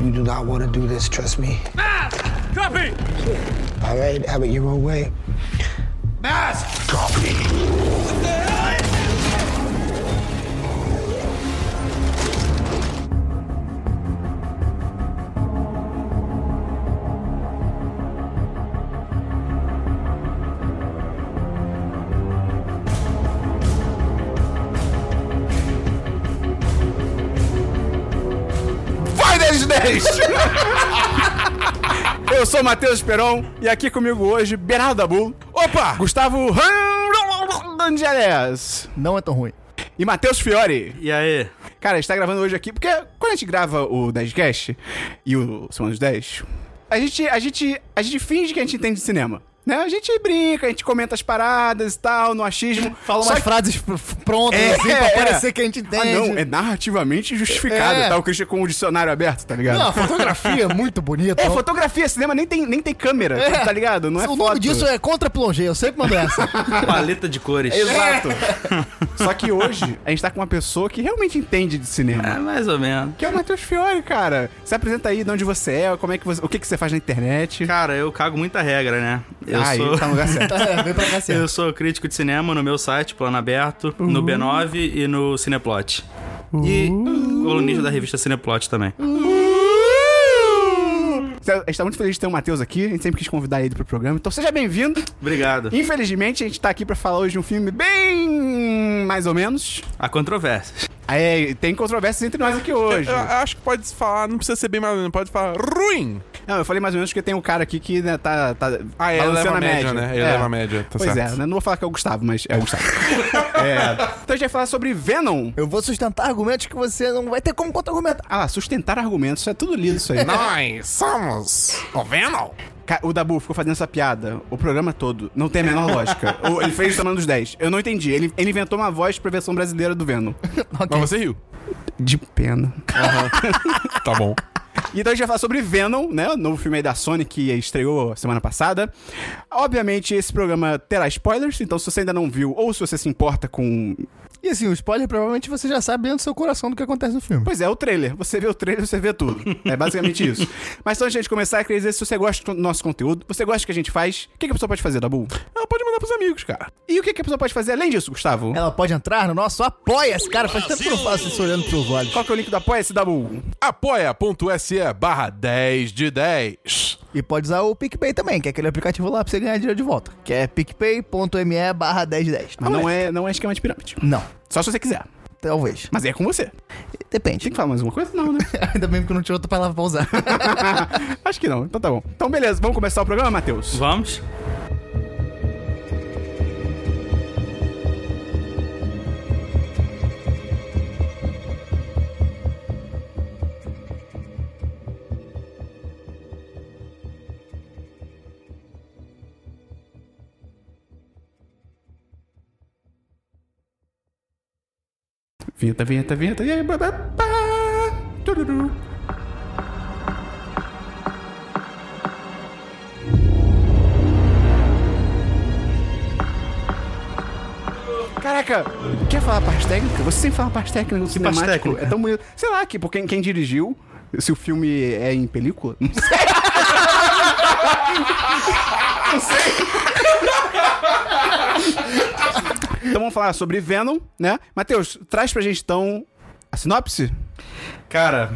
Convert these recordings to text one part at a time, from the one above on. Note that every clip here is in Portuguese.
You do not want to do this, trust me. Copy! All right, have it your own way. Mask! Copy. Sou o Matheus Esperon e aqui comigo hoje, Bernardo Dabu. Opa! Gustavo Angeles Não é tão ruim. e Matheus Fiore. E aí? Cara, a gente tá gravando hoje aqui porque quando a gente grava o 10cast e o Semana dos 10, a gente, a gente, a gente finge que a gente entende de cinema. Né? A gente brinca, a gente comenta as paradas e tal, no achismo. Fala Só umas que- frases pr- pr- prontas, É, assim, pra é. parecer que a gente entende. Ah, não, é narrativamente justificado, É. tá? O Christian com o dicionário aberto, tá ligado? Não, a fotografia é muito bonita. É, fotografia, cinema nem tem, nem tem câmera, É. tá ligado? Não é o foto. nome disso é contra plongé, eu sempre mando essa. Paleta de cores. Exato. Só que hoje a gente tá com uma pessoa que realmente entende de É, cinema. mais ou menos. Que é o Matheus Fiore, cara. Se apresenta aí de onde você é, como é que você, o que, que você faz na internet. Cara, eu cago muita regra, né? Eu ah, sou... tá no lugar certo. é, vem pra cá Eu certo. sou crítico de cinema no meu site, Plano Aberto, no B9 e no Cineplot. E colunista da revista Cineplot também. A gente tá muito feliz de ter o Matheus aqui. A gente sempre quis convidar ele pro programa. Então seja bem-vindo. Obrigado. Infelizmente, a gente tá aqui pra falar hoje de um filme bem. mais ou menos. Há controvérsias. É, tem controvérsias entre nós aqui hoje. Eu acho que pode falar, não precisa ser bem mais ou menos, pode falar ruim. Não, eu falei mais ou menos porque tem um cara aqui que né, tá, tá Ah, ele leva a média, média. né? Ele É. leva a média, tá pois certo. é, né? não vou falar que é o Gustavo, mas é o Gustavo. É. Então a gente vai falar sobre Venom. Eu vou sustentar argumentos que você não vai ter como contra-argumentar. Ah sustentar argumentos, isso é tudo lido isso aí. Nós somos o Venom. Ca- O Dabu ficou fazendo essa piada o programa todo. Não tem a menor lógica. O- ele fez o Semana dos 10. Eu não entendi. Ele, ele inventou uma voz pra versão brasileira do Venom. Ok. Mas você riu. De pena. Tá bom. Então a gente vai falar sobre Venom, né? O novo filme aí da Sony que estreou semana passada. Obviamente, esse programa terá spoilers, então se você ainda não viu, ou se você se importa com. E assim, o spoiler provavelmente você já sabe dentro do seu coração do que acontece no filme. Pois é, o trailer. Você vê o trailer, você vê tudo. É basicamente isso. Mas então, antes de a gente começar, eu queria dizer se você gosta do nosso conteúdo, você gosta do que a gente faz, o que, que a pessoa pode fazer, Dabu? Ela pode mandar pros amigos, cara. E o que, que a pessoa pode fazer além disso, Gustavo? Ela pode entrar no nosso Apoia-se, cara. Faz tempo que eu não faço isso olhando pros olhos. Qual que é o link do Apoia-se, Dabu? apoia.se barra 10 de 10. E pode usar o PicPay também, que é aquele aplicativo lá pra você ganhar dinheiro de volta. Que é picpay.me barra 1010. Mas não é, não é esquema de pirâmide. Não, Só se você quiser. talvez. Mas é com você. Depende. Tem que falar mais uma coisa? Não, né? Ainda bem que eu não tinha outra palavra pra usar. Acho que não. Então tá bom. Então beleza, vamos começar o programa, Matheus? Vamos? Vinheta, vinheta, vinheta. E aí, blá, blá, blá. Tururu. Caraca, quer falar parte técnica? Você sempre fala parte técnica no Que parte técnica? É tão bonito. Sei lá, tipo, quem, quem dirigiu, se o filme é em película, não sei. não sei. Então vamos falar sobre Venom, né? Matheus, traz pra gente então a sinopse? Cara,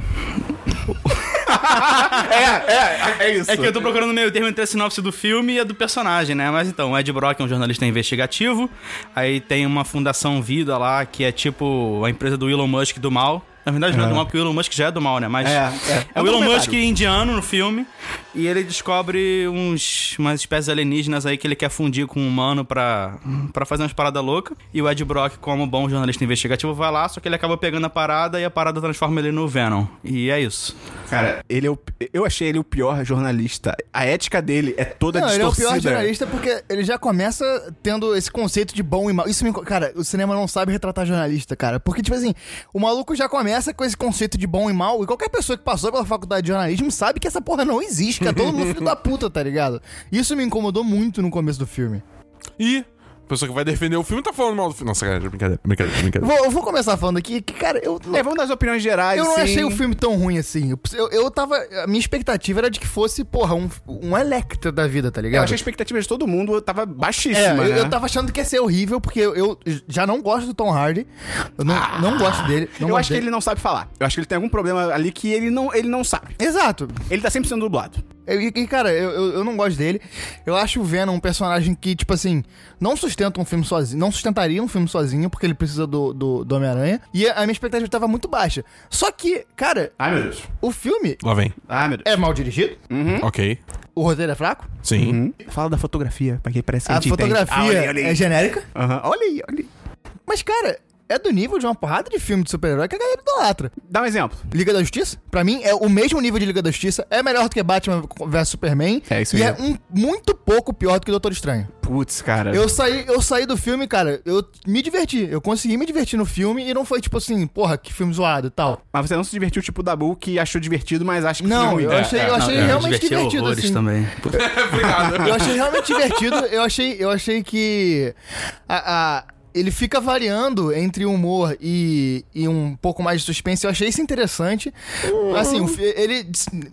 É, é, é isso. é que eu tô procurando meio termo entre a sinopse do filme e a do personagem, né? Mas então, o Ed Brock é um jornalista investigativo. Aí tem uma fundação Vida lá, que é tipo a empresa do Elon Musk do mal. Na verdade, não é do mal, porque o Elon Musk já é do mal, né? Mas É, é, é. É o Elon. Musk indiano no filme. E ele descobre uns, umas espécies alienígenas aí que ele quer fundir com um humano pra, pra fazer umas paradas loucas. E o Ed Brock, como bom jornalista investigativo, vai lá, só que ele acaba pegando a parada e a parada transforma ele no Venom. E é isso. Cara, ele é o, eu achei ele o pior jornalista. A ética dele é toda Não, ele é o distorcida. pior jornalista porque ele já começa tendo esse conceito de bom e mal. Isso me. Cara, o cinema não sabe retratar jornalista, cara. Porque, tipo assim, o maluco já começa com esse conceito de bom e mal. E qualquer pessoa que passou pela faculdade de jornalismo sabe que essa porra não existe, que é todo mundo filho da puta, tá ligado? Isso me incomodou muito no começo do filme. E A pessoa que vai defender o filme tá falando mal do filme. Nossa, cara, brincadeira, brincadeira, brincadeira. Vou, eu vou começar falando aqui que, cara, eu. É, vamos dar as opiniões gerais. Eu não sim. achei o filme tão ruim assim. Eu, eu tava. A minha expectativa era de que fosse, porra, um, um Electra da vida, tá Eu ligado? achei a expectativa de todo mundo tava É, baixíssima, eu, né? eu tava achando que ia ser horrível, porque eu, eu já não gosto do Tom Hardy. Eu não, não gosto dele. Não eu gosto acho que dele. ele não sabe falar. Eu acho que ele tem algum problema ali que ele não, ele não sabe. Exato. Ele tá sempre sendo dublado. Eu- E, e, cara, eu, eu, eu não gosto dele. Eu acho o Venom um personagem que, tipo assim, não sustenta um filme sozinho. Não sustentaria um filme sozinho, porque ele precisa do, do, do Homem-Aranha. E a, a minha expectativa tava muito baixa. Só que, cara, Ai, meu Deus. o filme Lá vem. Ai, meu Deus. é mal dirigido. Ok. O roteiro é fraco. Sim. Hum? Fala da fotografia, pra quem parece que a A gente entende. fotografia Ah, olha é genérica. Aham, Olha aí, olha aí. Mas, cara, é do nível de uma porrada de filme de super-herói que a galera idolatra. Dá um exemplo. Liga da Justiça, pra mim, é o mesmo nível de Liga da Justiça. É melhor do que Batman vs Superman. É, isso E aí. é um, muito pouco pior do que Doutor Estranho. Putz, cara. Eu saí, eu saí do filme, cara, eu me diverti. Eu consegui me divertir no filme e não foi tipo assim, porra, que filme zoado e tal. Mas você não se divertiu tipo o Dabu, que achou divertido, mas acha que Não, foi ruim. eu achei, eu achei Não, realmente diverti divertido, horrores assim. também. Eu achei realmente divertido. Eu achei, eu achei que a, a- ele fica variando entre humor e, e um pouco mais de suspense. Eu achei isso interessante. Assim, o fi- ele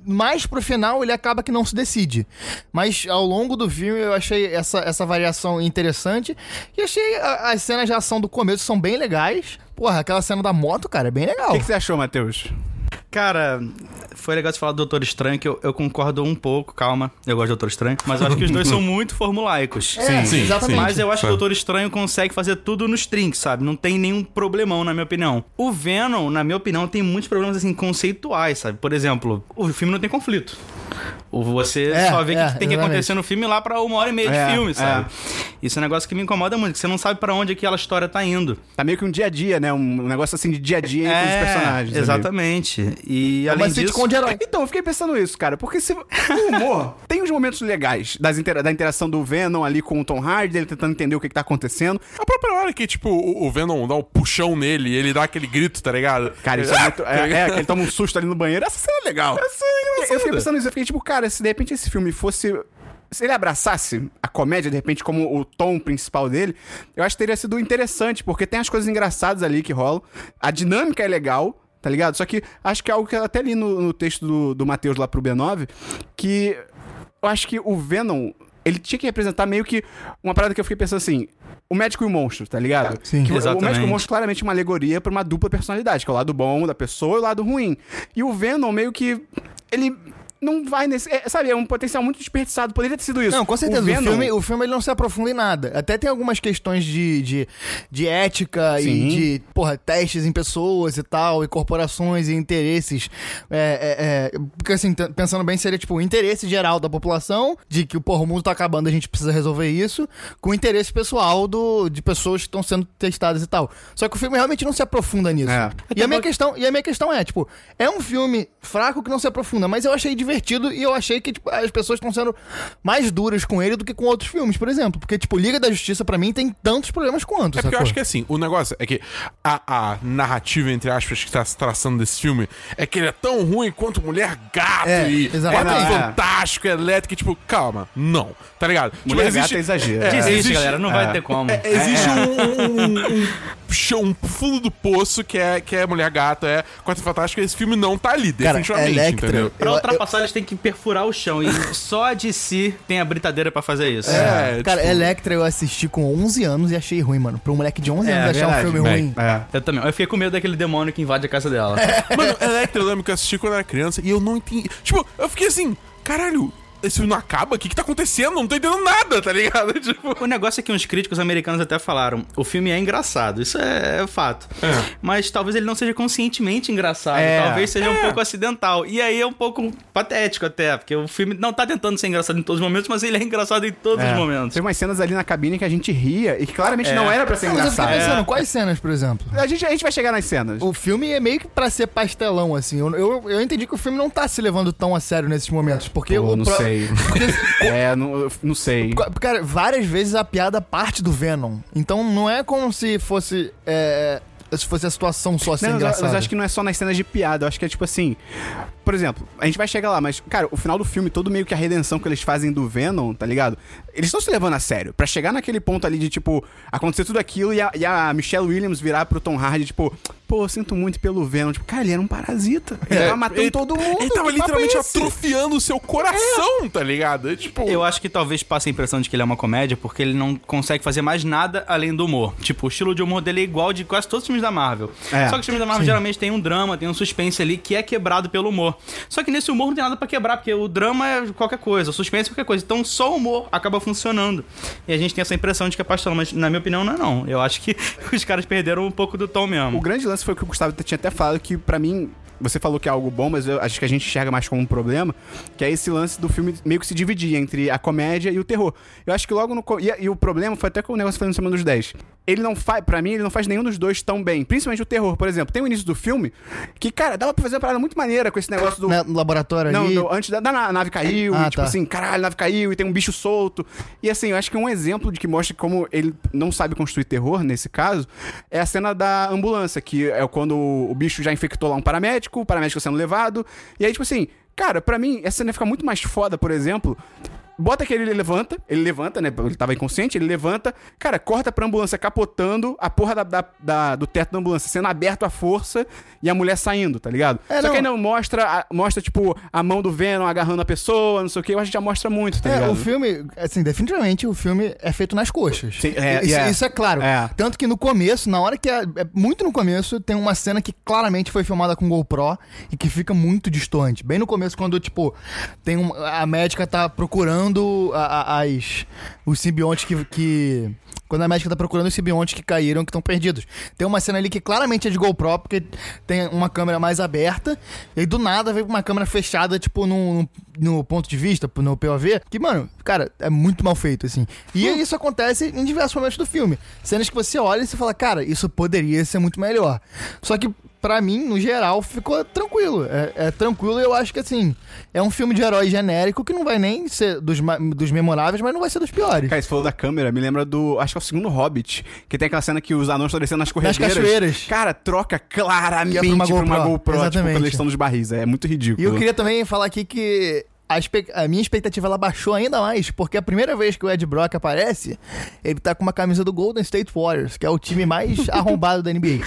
mais pro final ele acaba que não se decide. Mas ao longo do filme eu achei essa, essa variação interessante e achei a- as cenas de ação do começo são bem legais. Porra, aquela cena da moto, cara, é bem legal. O que, que você achou, Matheus? Cara, foi legal você falar do Doutor Estranho, que eu, eu concordo um pouco, calma, eu gosto do Doutor Estranho, mas eu acho que os dois são muito formulaicos. É, sim, exatamente. Mas eu acho que o. Doutor Estranho consegue fazer tudo nos trinks, sabe? Não tem nenhum problemão, na minha opinião. O Venom, na minha opinião, tem muitos problemas, assim, conceituais, sabe? Por exemplo, o filme não tem conflito. O- Você É, só vê o que é, que tem que acontecer no filme lá pra uma hora e meia É, de filme, é. sabe? Isso é um negócio que me incomoda muito, que você não sabe pra onde aquela história tá indo. Tá meio que um dia a dia, né? Um negócio assim de dia a dia entre os personagens. ali. Exatamente. E É além disso... sitcom de herói. Então, eu fiquei pensando isso, cara, porque se, o humor tem uns momentos legais das intera- da interação do Venom ali com o Tom Hardy, ele tentando entender o que, que tá acontecendo. A própria hora que, tipo, o, o Venom dá um puxão nele e ele dá aquele grito, tá ligado? Cara, isso é muito. É, é, que ele toma um susto ali no banheiro. Essa cena é legal. Essa é engraçada. Eu fiquei pensando nisso, eu fiquei tipo, cara, se de repente esse filme fosse. Se ele abraçasse a comédia, de repente, como o tom principal dele, eu acho que teria sido interessante, porque tem as coisas engraçadas ali que rolam. A dinâmica é legal, tá ligado? Só que acho que é algo que eu até li no, no texto do, do Matheus lá pro B9, que eu acho que o Venom, ele tinha que representar meio que uma parada que eu fiquei pensando assim. O médico e o monstro, tá ligado? Sim. Que o- o Exatamente. médico e o monstro claramente é uma alegoria pra uma dupla personalidade, que é o lado bom da pessoa e o lado ruim. E o Venom meio que. Ele não vai nesse. é, sabe, é um potencial muito desperdiçado. Poderia ter sido isso. Não, com certeza. O, Venom- filme, o filme ele não se aprofunda em nada. Até tem algumas questões de, de, de ética Sim. e de, porra, testes em pessoas e tal, e corporações e interesses. É, é, é, porque, assim, pensando bem, seria, tipo, o interesse geral da população, de que, porra, o mundo tá acabando, a gente precisa resolver isso, com o interesse pessoal do, de pessoas que estão sendo testadas e tal. Só que o filme realmente não se aprofunda nisso. É. E, a minha questão, e a minha questão é, tipo, é um filme fraco que não se aprofunda, mas eu achei divertido e eu achei que tipo, as pessoas estão sendo mais duras com ele do que com outros filmes, por exemplo. Porque, tipo, Liga da Justiça, pra mim, tem tantos problemas quanto, É porque eu acho que assim, o negócio é que a, a narrativa, entre aspas, que tá se traçando desse filme é que ele é tão ruim quanto Mulher Gato É, e É. Fantástico, elétrico, tipo, calma, não, tá ligado? Tipo, Mulher Gata é exagero. é, existe- galera, não vai ter como. é, existe um, um, um, chão- um fundo do poço que é, que é Mulher Gato, é Quarteto Fantástico, esse filme não tá ali, Cara, definitivamente, Electra, entendeu? Pra Eu- ultrapassar, eles têm que perfurar o chão. E só a DC tem a britadeira pra fazer isso. É, Cara, tipo, Electra eu assisti com 11 anos e achei ruim, mano. Pra um moleque de 11 É, anos achar verdade, um filme bem. ruim. É. Eu também. Eu fiquei com medo daquele demônio que invade a casa dela. Mano, Electra eu lembro que eu assisti quando eu era criança e eu não entendi. Tipo, eu fiquei assim, caralho, esse filme não acaba? O que que tá acontecendo? Não tô entendendo nada, tá ligado? Tipo. O negócio é que uns críticos americanos até falaram: o filme é engraçado, isso é, fato. Mas talvez ele não seja conscientemente engraçado, É. talvez seja um pouco acidental. E aí é um pouco patético até, porque o filme não tá tentando ser engraçado em todos os momentos, mas ele é engraçado em todos É. os momentos. Tem umas cenas ali na cabine que a gente ria e que claramente não era pra ser Não, mas eu engraçado. pensando, quais cenas, por exemplo? A gente, a gente vai chegar nas cenas. O filme é meio que pra ser pastelão, assim. Eu, eu, eu entendi que o filme não tá se levando tão a sério nesses momentos. Porque Pô, o não pro- sei. Porque- É, não, não sei. Cara, várias vezes a piada parte do Venom. Então não é como se fosse. é, se fosse a situação só ser Não, engraçada. mas eu acho que não é só nas cenas de piada. Eu acho que é tipo assim. Por exemplo, a gente vai chegar lá, mas, cara, o final do filme, todo meio que a redenção que eles fazem do Venom, tá ligado? Eles estão se levando a sério. Pra chegar naquele ponto ali de, tipo, acontecer tudo aquilo e a, e a Michelle Williams virar pro Tom Hardy, tipo, pô, eu sinto muito pelo Venom. Tipo, cara, ele era um parasita. Ele tava matando ele- todo mundo. Ele tava literalmente é esse? atrofiando o seu coração, tá ligado? É tipo. Eu acho que talvez passe a impressão de que ele é uma comédia porque ele não consegue fazer mais nada além do humor. Tipo, o estilo de humor dele é igual de quase todos os filmes da Marvel. É. Só que os filmes da Marvel geralmente tem um drama, tem um suspense ali que é quebrado pelo humor. Só que nesse humor não tem nada pra quebrar, porque o drama é qualquer coisa, o suspense é qualquer coisa. Então só o humor acaba funcionando. E a gente tem essa impressão de que é pastelão, mas na minha opinião não é não. Eu acho que os caras perderam um pouco do tom mesmo. O grande lance foi o que o Gustavo tinha até falado, que pra mim, você falou que é algo bom, mas eu acho que a gente enxerga mais como um problema, que é esse lance do filme meio que se dividir entre a comédia e o terror. Eu acho que logo no... E, e o problema foi até com o negócio falando no Semana dos 10. Ele não faz, pra mim, ele não faz nenhum dos dois tão bem. Principalmente o terror, por exemplo. Tem o início do filme que, cara, dava pra fazer uma parada muito maneira com esse negócio do... Né, No laboratório Não, ali. no- antes da, da na- nave caiu, Ah, e, tipo tá. assim, caralho, a nave caiu e tem um bicho solto. E assim, eu acho que um exemplo de que mostra como ele não sabe construir terror, nesse caso, é a cena da ambulância, que é quando o, bicho já infectou lá um paramédico, o paramédico sendo levado. E aí, tipo assim, cara, pra mim, essa cena fica muito mais foda, por exemplo. Bota que ele levanta, ele levanta, né? Ele tava inconsciente, ele levanta, cara, corta pra ambulância capotando, a porra da, da- da- do teto da ambulância sendo aberto à força e a mulher saindo, tá ligado? É, Só não. que aí não mostra, a- mostra, tipo, a mão do Venom agarrando a pessoa, não sei o que, eu acho que já mostra muito, tá É, ligado? o filme, assim, definitivamente o filme é feito nas coxas. Sim, é, isso, é. isso é claro. É. Tanto que no começo, na hora que é, é muito no começo, tem uma cena que claramente foi filmada com GoPro e que fica muito distante. Bem no começo, quando, tipo, tem um, a médica tá procurando a- a- as, os simbiontes que, que. Quando a médica tá procurando os simbiontes que caíram, que estão perdidos. Tem uma cena ali que claramente é de GoPro, porque tem uma câmera mais aberta, e aí do nada vem uma câmera fechada, tipo, no, no ponto de vista, no POV, que, mano, cara, é muito mal feito, assim. E isso acontece em diversos momentos do filme. Cenas que você olha e você fala, cara, isso poderia ser muito melhor. Só que, pra mim, no geral, ficou tranquilo. É, é tranquilo e eu acho que, assim, é um filme de herói genérico que não vai nem ser dos, dos memoráveis, mas não vai ser dos piores. Cara, você falou da câmera, me lembra do. Acho que é o segundo Hobbit, que tem aquela cena que os anões estão descendo nas corredeiras. cachoeiras. Cara, troca claramente é pra uma pra uma GoPro, GoPro, tipo, quando eles estão nos barris. É muito ridículo. E eu queria também falar aqui que a, a minha expectativa ela baixou ainda mais, porque a primeira vez que o Ed Brock aparece, ele tá com uma camisa do Golden State Warriors, que é o time mais arrombado da NBA.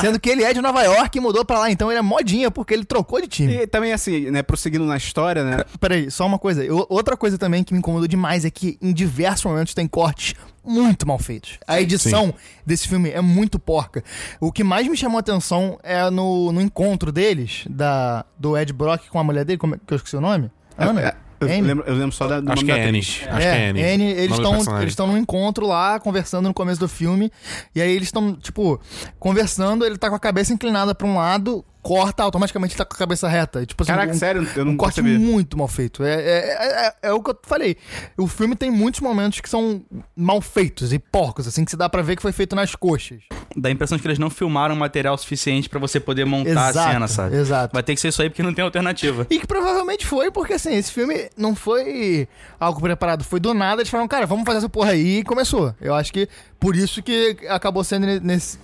Sendo que ele é de Nova York e mudou pra lá, então ele é modinha, porque ele trocou de time. E também, assim, né, prosseguindo na história, né? Peraí, só uma coisa. Eu- outra coisa também que me incomodou demais é que em diversos momentos tem cortes muito mal feitos. A edição desse filme é muito porca. O que mais me chamou a atenção é no, no encontro deles, da, do Ed Brock com a mulher dele, como é, que eu esqueci o nome? Ana? É, eu, Anne? lembro, eu lembro só da, do Acho nome que é Annie. atriz. Acho que é Annie. Annie, eles estão personagem. eles estão num encontro lá, conversando no começo do filme. E aí eles estão, tipo, conversando, ele tá com a cabeça inclinada pra um lado, corta, automaticamente tá com a cabeça reta. Tipo, assim, Caraca, um, sério, eu não um corte percebi. muito mal feito. É, é, é, é- é o que eu falei. O filme tem muitos momentos que são mal feitos e porcos, assim, que se dá pra ver que foi feito nas coxas. Dá a impressão de que eles não filmaram material suficiente pra você poder montar Exato, a cena, sabe? exato. Vai ter que ser isso aí porque não tem alternativa. E que provavelmente foi, porque assim, esse filme não foi algo preparado, foi do nada, eles falaram, cara, vamos fazer essa porra aí e começou. Eu acho que por isso que acabou sendo nesse.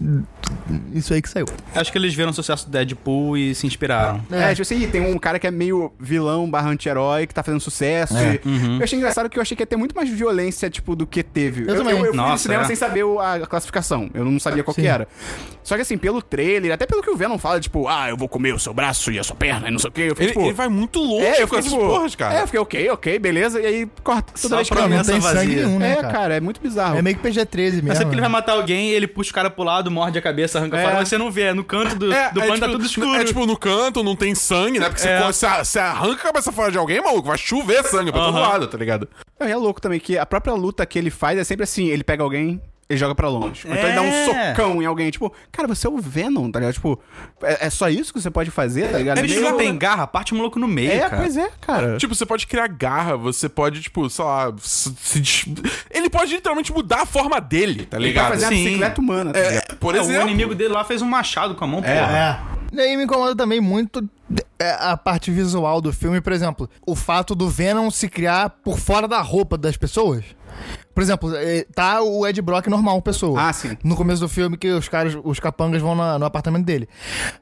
Isso aí que saiu. Acho que eles viram o sucesso do Deadpool e se inspiraram. É, tipo assim, tem um cara que é meio vilão barra anti-herói, que tá fazendo sucesso. É. e- Eu achei engraçado que eu achei que ia ter muito mais violência, tipo, do que teve. Eu também. Eu, fui no Nossa, cinema é. sem saber a classificação. Eu não sabia qual Sim. que era. Só que assim, pelo trailer, até pelo que o Venom fala, tipo, ah, eu vou comer o seu braço e a sua perna e não sei o quê. Eu fiquei, Ele, tipo... ele vai muito longe é, eu fiquei, tipo... porras, cara. É, eu fiquei, ok, ok, beleza. E aí, corta. Toda vez que mim- não tem vazia. sangue nenhum, né, É, cara? cara, é muito bizarro. É meio que PG-13 mesmo. Mas sempre que ele vai né? matar alguém, ele puxa o cara pro lado, morde a cabeça, arranca É. fora, mas você não vê, é no canto do, É, do é plano tipo, tá tudo escuro. É tipo no canto, não tem sangue, né? Porque É. você, você, você arranca a cabeça fora de alguém, maluco, vai chover sangue pra todo Aham. lado, tá ligado? E é louco também que a própria luta que ele faz é sempre assim: ele pega alguém, ele joga pra longe. Ou então ele dá um É. socão em alguém. Tipo, cara, você é o Venom, tá ligado? Tipo, é, é só isso que você pode fazer, tá ligado? É, bicho meio- não tem garra, parte o maluco no meio, É, cara. pois é, cara. Tipo, você pode criar garra, você pode, tipo, sei lá, se, se ele pode literalmente mudar a forma dele, tá ele ligado? fazer uma Sim. bicicleta humana, tá É, ligado? por É, exemplo. o inimigo dele lá fez um machado com a mão, É. porra. É. E aí me incomoda também muito é, a parte visual do filme, por exemplo, o fato do Venom se criar por fora da roupa das pessoas. Por exemplo, é, tá o Ed Brock normal, pessoa. Ah, sim. No começo do filme que os caras, os capangas vão na- no apartamento dele.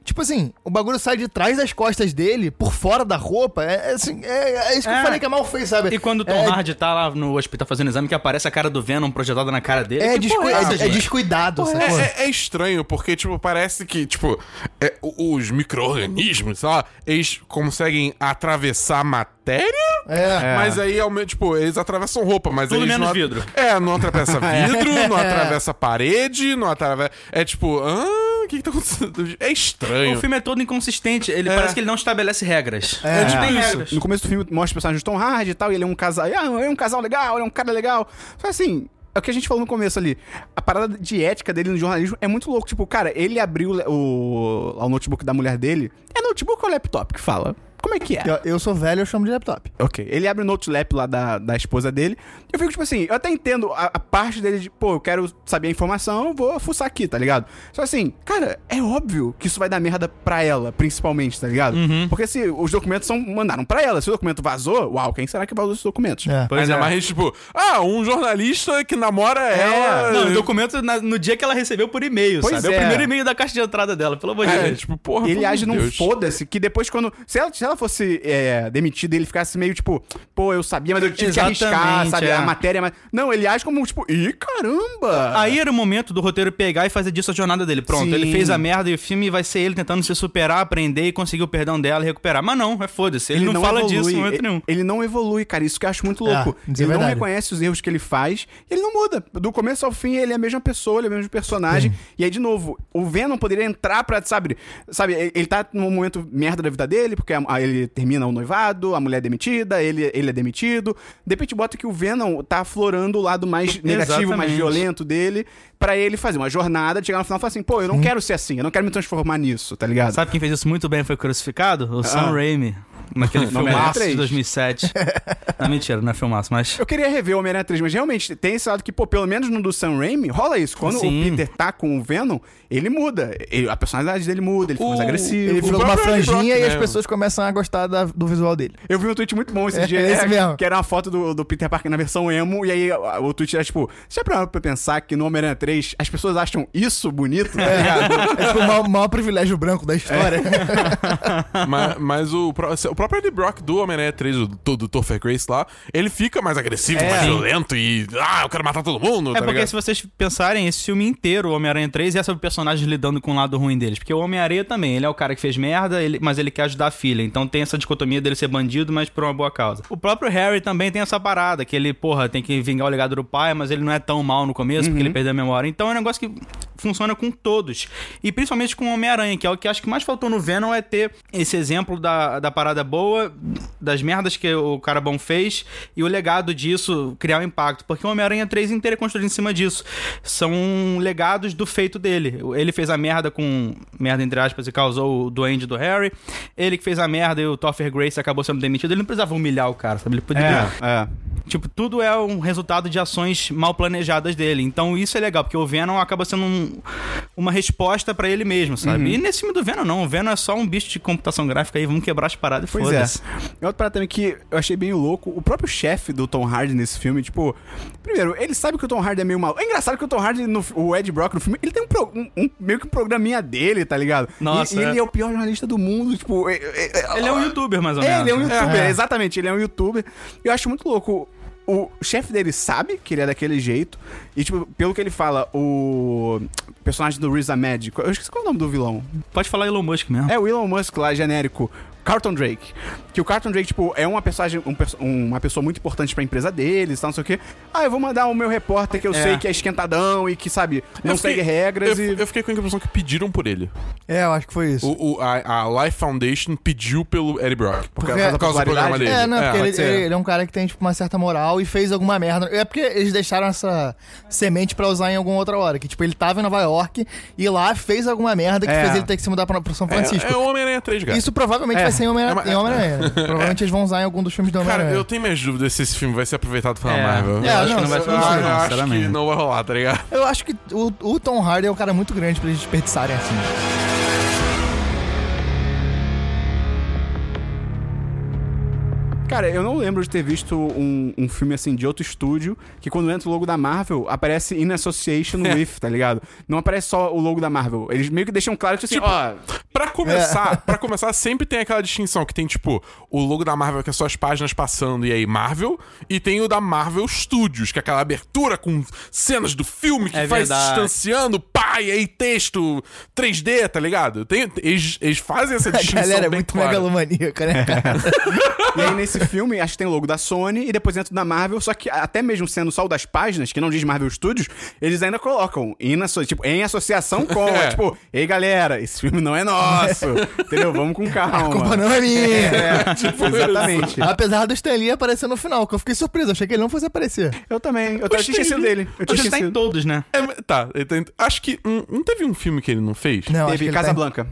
Tipo assim, o bagulho sai de trás das costas dele, por fora da roupa. É, é assim, é, é isso que É. eu falei que é mal feito, sabe? E quando o Tom é, Hardy tá lá no hospital fazendo exame, que aparece a cara do Venom projetada na cara dele. É, que descu- porra é- essa, é descuidado, É, sacou? é- é estranho, porque, tipo, parece que, tipo, é, os micro-organismos, sei lá, eles conseguem atravessar a matéria, É. mas aí, tipo, eles atravessam roupa, mas Tudo eles menos não at- vidro. É, não atravessa vidro, não atravessa parede, não atravessa... É tipo, ah, o que que tá acontecendo? É estranho. O filme é todo inconsistente. Ele É. parece que ele não estabelece regras. É. Não tipo tem isso. regras. No começo do filme mostra os personagens do Tom Hardy e tal, e ele é um casal. Ah, ele é um casal legal, ele é um cara legal. Só assim. É o que a gente falou no começo ali. A parada de ética dele no jornalismo é muito louco. Tipo, cara, ele abriu o, o notebook da mulher dele. É notebook ou laptop que fala? Como é que é? Eu, eu sou velho, eu chamo de laptop. Ok. Ele abre o notelap lá da, da esposa dele. Eu fico, tipo assim, eu até entendo a, a parte dele de, pô, eu quero saber a informação, eu vou fuçar aqui, tá ligado? Só assim, cara, é óbvio que isso vai dar merda pra ela, principalmente, tá ligado? Porque se os documentos são mandaram pra ela, se o documento vazou, uau, quem será que vazou esses documentos? É. Pois Ainda é. mais, tipo, ah, um jornalista que namora ela... Não, o documento na- no dia que ela recebeu por e-mail, Pois sabe? É. é. o primeiro e-mail da caixa de entrada dela, pelo amor de É, Deus. tipo, porra, ele age amor num Deus. foda-se que depois quando. Se ela, se ela fosse é, demitida e ele ficasse meio tipo, pô, eu sabia, mas eu tive que arriscar, Exatamente, sabe? é. A matéria. Mas... Não, ele age como tipo, ih, caramba! Aí era o momento do roteiro pegar e fazer disso a jornada dele. Pronto, Sim. ele fez a merda e o filme vai ser ele tentando se superar, aprender e conseguir o perdão dela e recuperar. Mas não, é foda-se. Ele, não, fala disso em momento ele, nenhum. Ele não evolui, cara. Isso que eu acho muito É, louco. é ele não reconhece os erros que ele faz e ele não muda. Do começo ao fim, ele é a mesma pessoa, ele é o mesmo personagem. E aí, de novo, o Venom poderia entrar pra, sabe, sabe, ele, ele tá num momento merda da vida dele, porque a- a- ele termina o noivado, a mulher é demitida, ele, ele é demitido. De repente bota que o Venom tá aflorando o lado mais negativo, mais Exatamente. violento dele, pra ele fazer uma jornada, chegar no final e falar assim, pô, eu não quero ser assim, eu não quero me transformar nisso, tá ligado? Sabe quem fez isso muito bem e foi crucificado? O Ah. Sam Raimi. Naquele filmaço de 3. 2007. não, mentira, não é filmaço, mas... Eu queria rever o Homem-Aranha 3, mas realmente tem esse lado que, pô, pelo menos no do Sam Raimi, rola isso. Quando Sim. o Peter tá com o Venom, ele muda. Ele- a personalidade dele muda, ele fica mais O- agressivo. Ele virou uma franjinha Brock, e as né? pessoas começam a gostar da- do visual dele. Eu vi um tweet muito bom esse É, dia, é esse mesmo. que era uma foto do, do Peter Parker na versão emo, e aí a- o tweet era tipo, você já parou pra pensar que no Homem-Aranha 3 as pessoas acham isso bonito? Tá ligado? É tipo o maior, maior privilégio branco da história. mas, mas o, o próprio Eddie Brock do Homem-Aranha 3, o, do, do Topher Grace lá, ele fica mais agressivo, É. mais Sim. violento e. Ah, eu quero matar todo mundo. É tá porque ligado? se vocês pensarem, esse filme inteiro, o Homem-Aranha 3, é sobre personagens lidando com o lado ruim deles. Porque o Homem-Aranha também, ele é o cara que fez merda, ele- mas ele quer ajudar a filha. Então tem essa dicotomia dele ser bandido, mas por uma boa causa. O próprio Harry também tem essa parada, que ele, porra, tem que vingar o legado do pai, mas ele não é tão mal no começo, porque ele perdeu a memória. Então é um negócio que funciona com todos. E principalmente com o Homem-Aranha, que é o que acho que mais faltou no Venom, é ter esse exemplo da, da parada boa, das merdas que o cara bom fez, e o legado disso criar um impacto. Porque o Homem-Aranha 3 inteiro é construído em cima disso. São legados do feito dele. Ele fez a merda com. merda entre aspas, e causou o duende do Harry. Ele que fez a merda e o Topher Grace acabou sendo demitido. Ele não precisava humilhar o cara, sabe? Ele poderia. É, é. Tipo, tudo é um resultado de ações mal planejadas dele. Então isso é legal, porque o Venom acaba sendo um- uma resposta pra ele mesmo, sabe? Uhum. E nesse filme do Venom, não. O Venom é só um bicho de computação gráfica aí, vamos quebrar as paradas e Pois foda-se. é. Outra parada também que eu achei bem louco, o próprio chefe do Tom Hardy nesse filme, tipo, primeiro, ele sabe que o Tom Hardy é meio maluco. É engraçado que o Tom Hardy, no, o Ed Brock no filme, ele tem um, pro- um- um- meio que um programinha dele, tá ligado? Nossa, E, e é. ele é o pior jornalista do mundo, tipo... é- é- é- Ele é um youtuber, mais ou É, menos. ele é um youtuber, É. exatamente, ele é um youtuber. E eu acho muito louco. O chefe dele sabe que ele é daquele jeito. E, tipo, pelo que ele fala, o personagem do Riz Ahmed. Eu esqueci qual é o nome do vilão. Pode falar Elon Musk mesmo. É o Elon Musk lá, genérico. Carlton Drake. Que o Carlton Drake, tipo, é uma personagem, um uma pessoa muito importante pra empresa deles, tal, não sei o quê. Ah, eu vou mandar o meu repórter que eu É. sei que é esquentadão e que, sabe, não Eu fiquei- segue regras eu, e. eu fiquei com a impressão que pediram por ele. É, eu acho que foi isso. O, o- a, a Life Foundation pediu pelo Eddie Brock. Por, causa causa, da por causa do programa dele. É, não, porque pode ele, ser. ele é um cara que tem, tipo, uma certa moral e fez alguma merda. É porque eles deixaram essa semente pra usar em alguma outra hora. Que, tipo, ele tava em Nova York e lá fez alguma merda que É. fez ele ter que se mudar pra, pro São Francisco. É, é o Homem-Aranha 3, cara. Isso provavelmente É. vai ser em Homem-Aranha. É, mas- em Homem-Aranha, né? Provavelmente eles vão usar em algum dos filmes do Cara, Homem-Aranha. eu tenho minhas dúvidas se esse filme vai ser aproveitado pela É, Marvel. eu É, acho não, que não vai eu- ser Eu, isso, eu não, acho que sinceramente. não vai rolar, tá ligado? Eu acho que o, o Tom Hardy é um cara muito grande pra eles desperdiçarem assim. Cara, eu não lembro de ter visto um, um filme assim de outro estúdio que quando entra o logo da Marvel aparece in association with, tá ligado? Não aparece só o logo da Marvel. Eles meio que deixam claro que assim, Tipo, ó. Pra começar, para começar, sempre tem aquela distinção que tem, tipo, o logo da Marvel, que é só as páginas passando, e aí Marvel, e tem o da Marvel Studios, que é aquela abertura com cenas do filme que É vai se verdade. distanciando, pá, e aí texto 3D, tá ligado? Tem, eles, eles fazem essa A distinção. galera é bem muito clara. megalomaníaca, né, cara? E aí nesse filme, acho que tem o logo da Sony e depois dentro da Marvel, só que até mesmo sendo só o das páginas, que não diz Marvel Studios, eles ainda colocam asso- tipo, em associação com. É. É. tipo, ei galera, esse filme não é nosso. entendeu? Vamos com calma. A culpa não é minha. É, tipo, exatamente. Apesar do Stan Lee aparecer no final, que eu fiquei surpreso. Achei que ele não fosse aparecer. Eu também. Eu, tinha esquecido dele. Eu tinha tá em todos, né? É, tá, tem- acho que. hum, não teve um filme que ele não fez? Não, Teve tá em- Casablanca.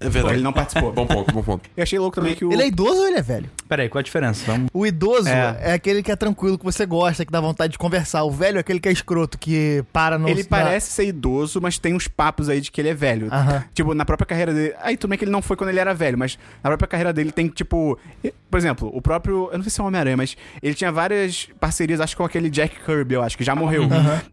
É verdade. Ele não participou. Bom ponto, bom ponto. Eu achei louco também que o. Ele é idoso ou ele é velho? Pera aí, qual a diferença? Vamos... O idoso é. É. aquele que é tranquilo, que você gosta, que dá vontade de conversar. O velho é aquele que é escroto, que para no. Ele parece ser idoso, mas tem uns papos aí de que ele é velho. Aham. Tipo, na própria carreira dele. Aí tudo bem que ele não foi quando ele era velho, mas na própria carreira dele tem, tipo. Por exemplo, o próprio. Eu não sei se é o Homem-Aranha, mas ele tinha várias parcerias, acho que com aquele Jack Kirby, eu acho, que já morreu.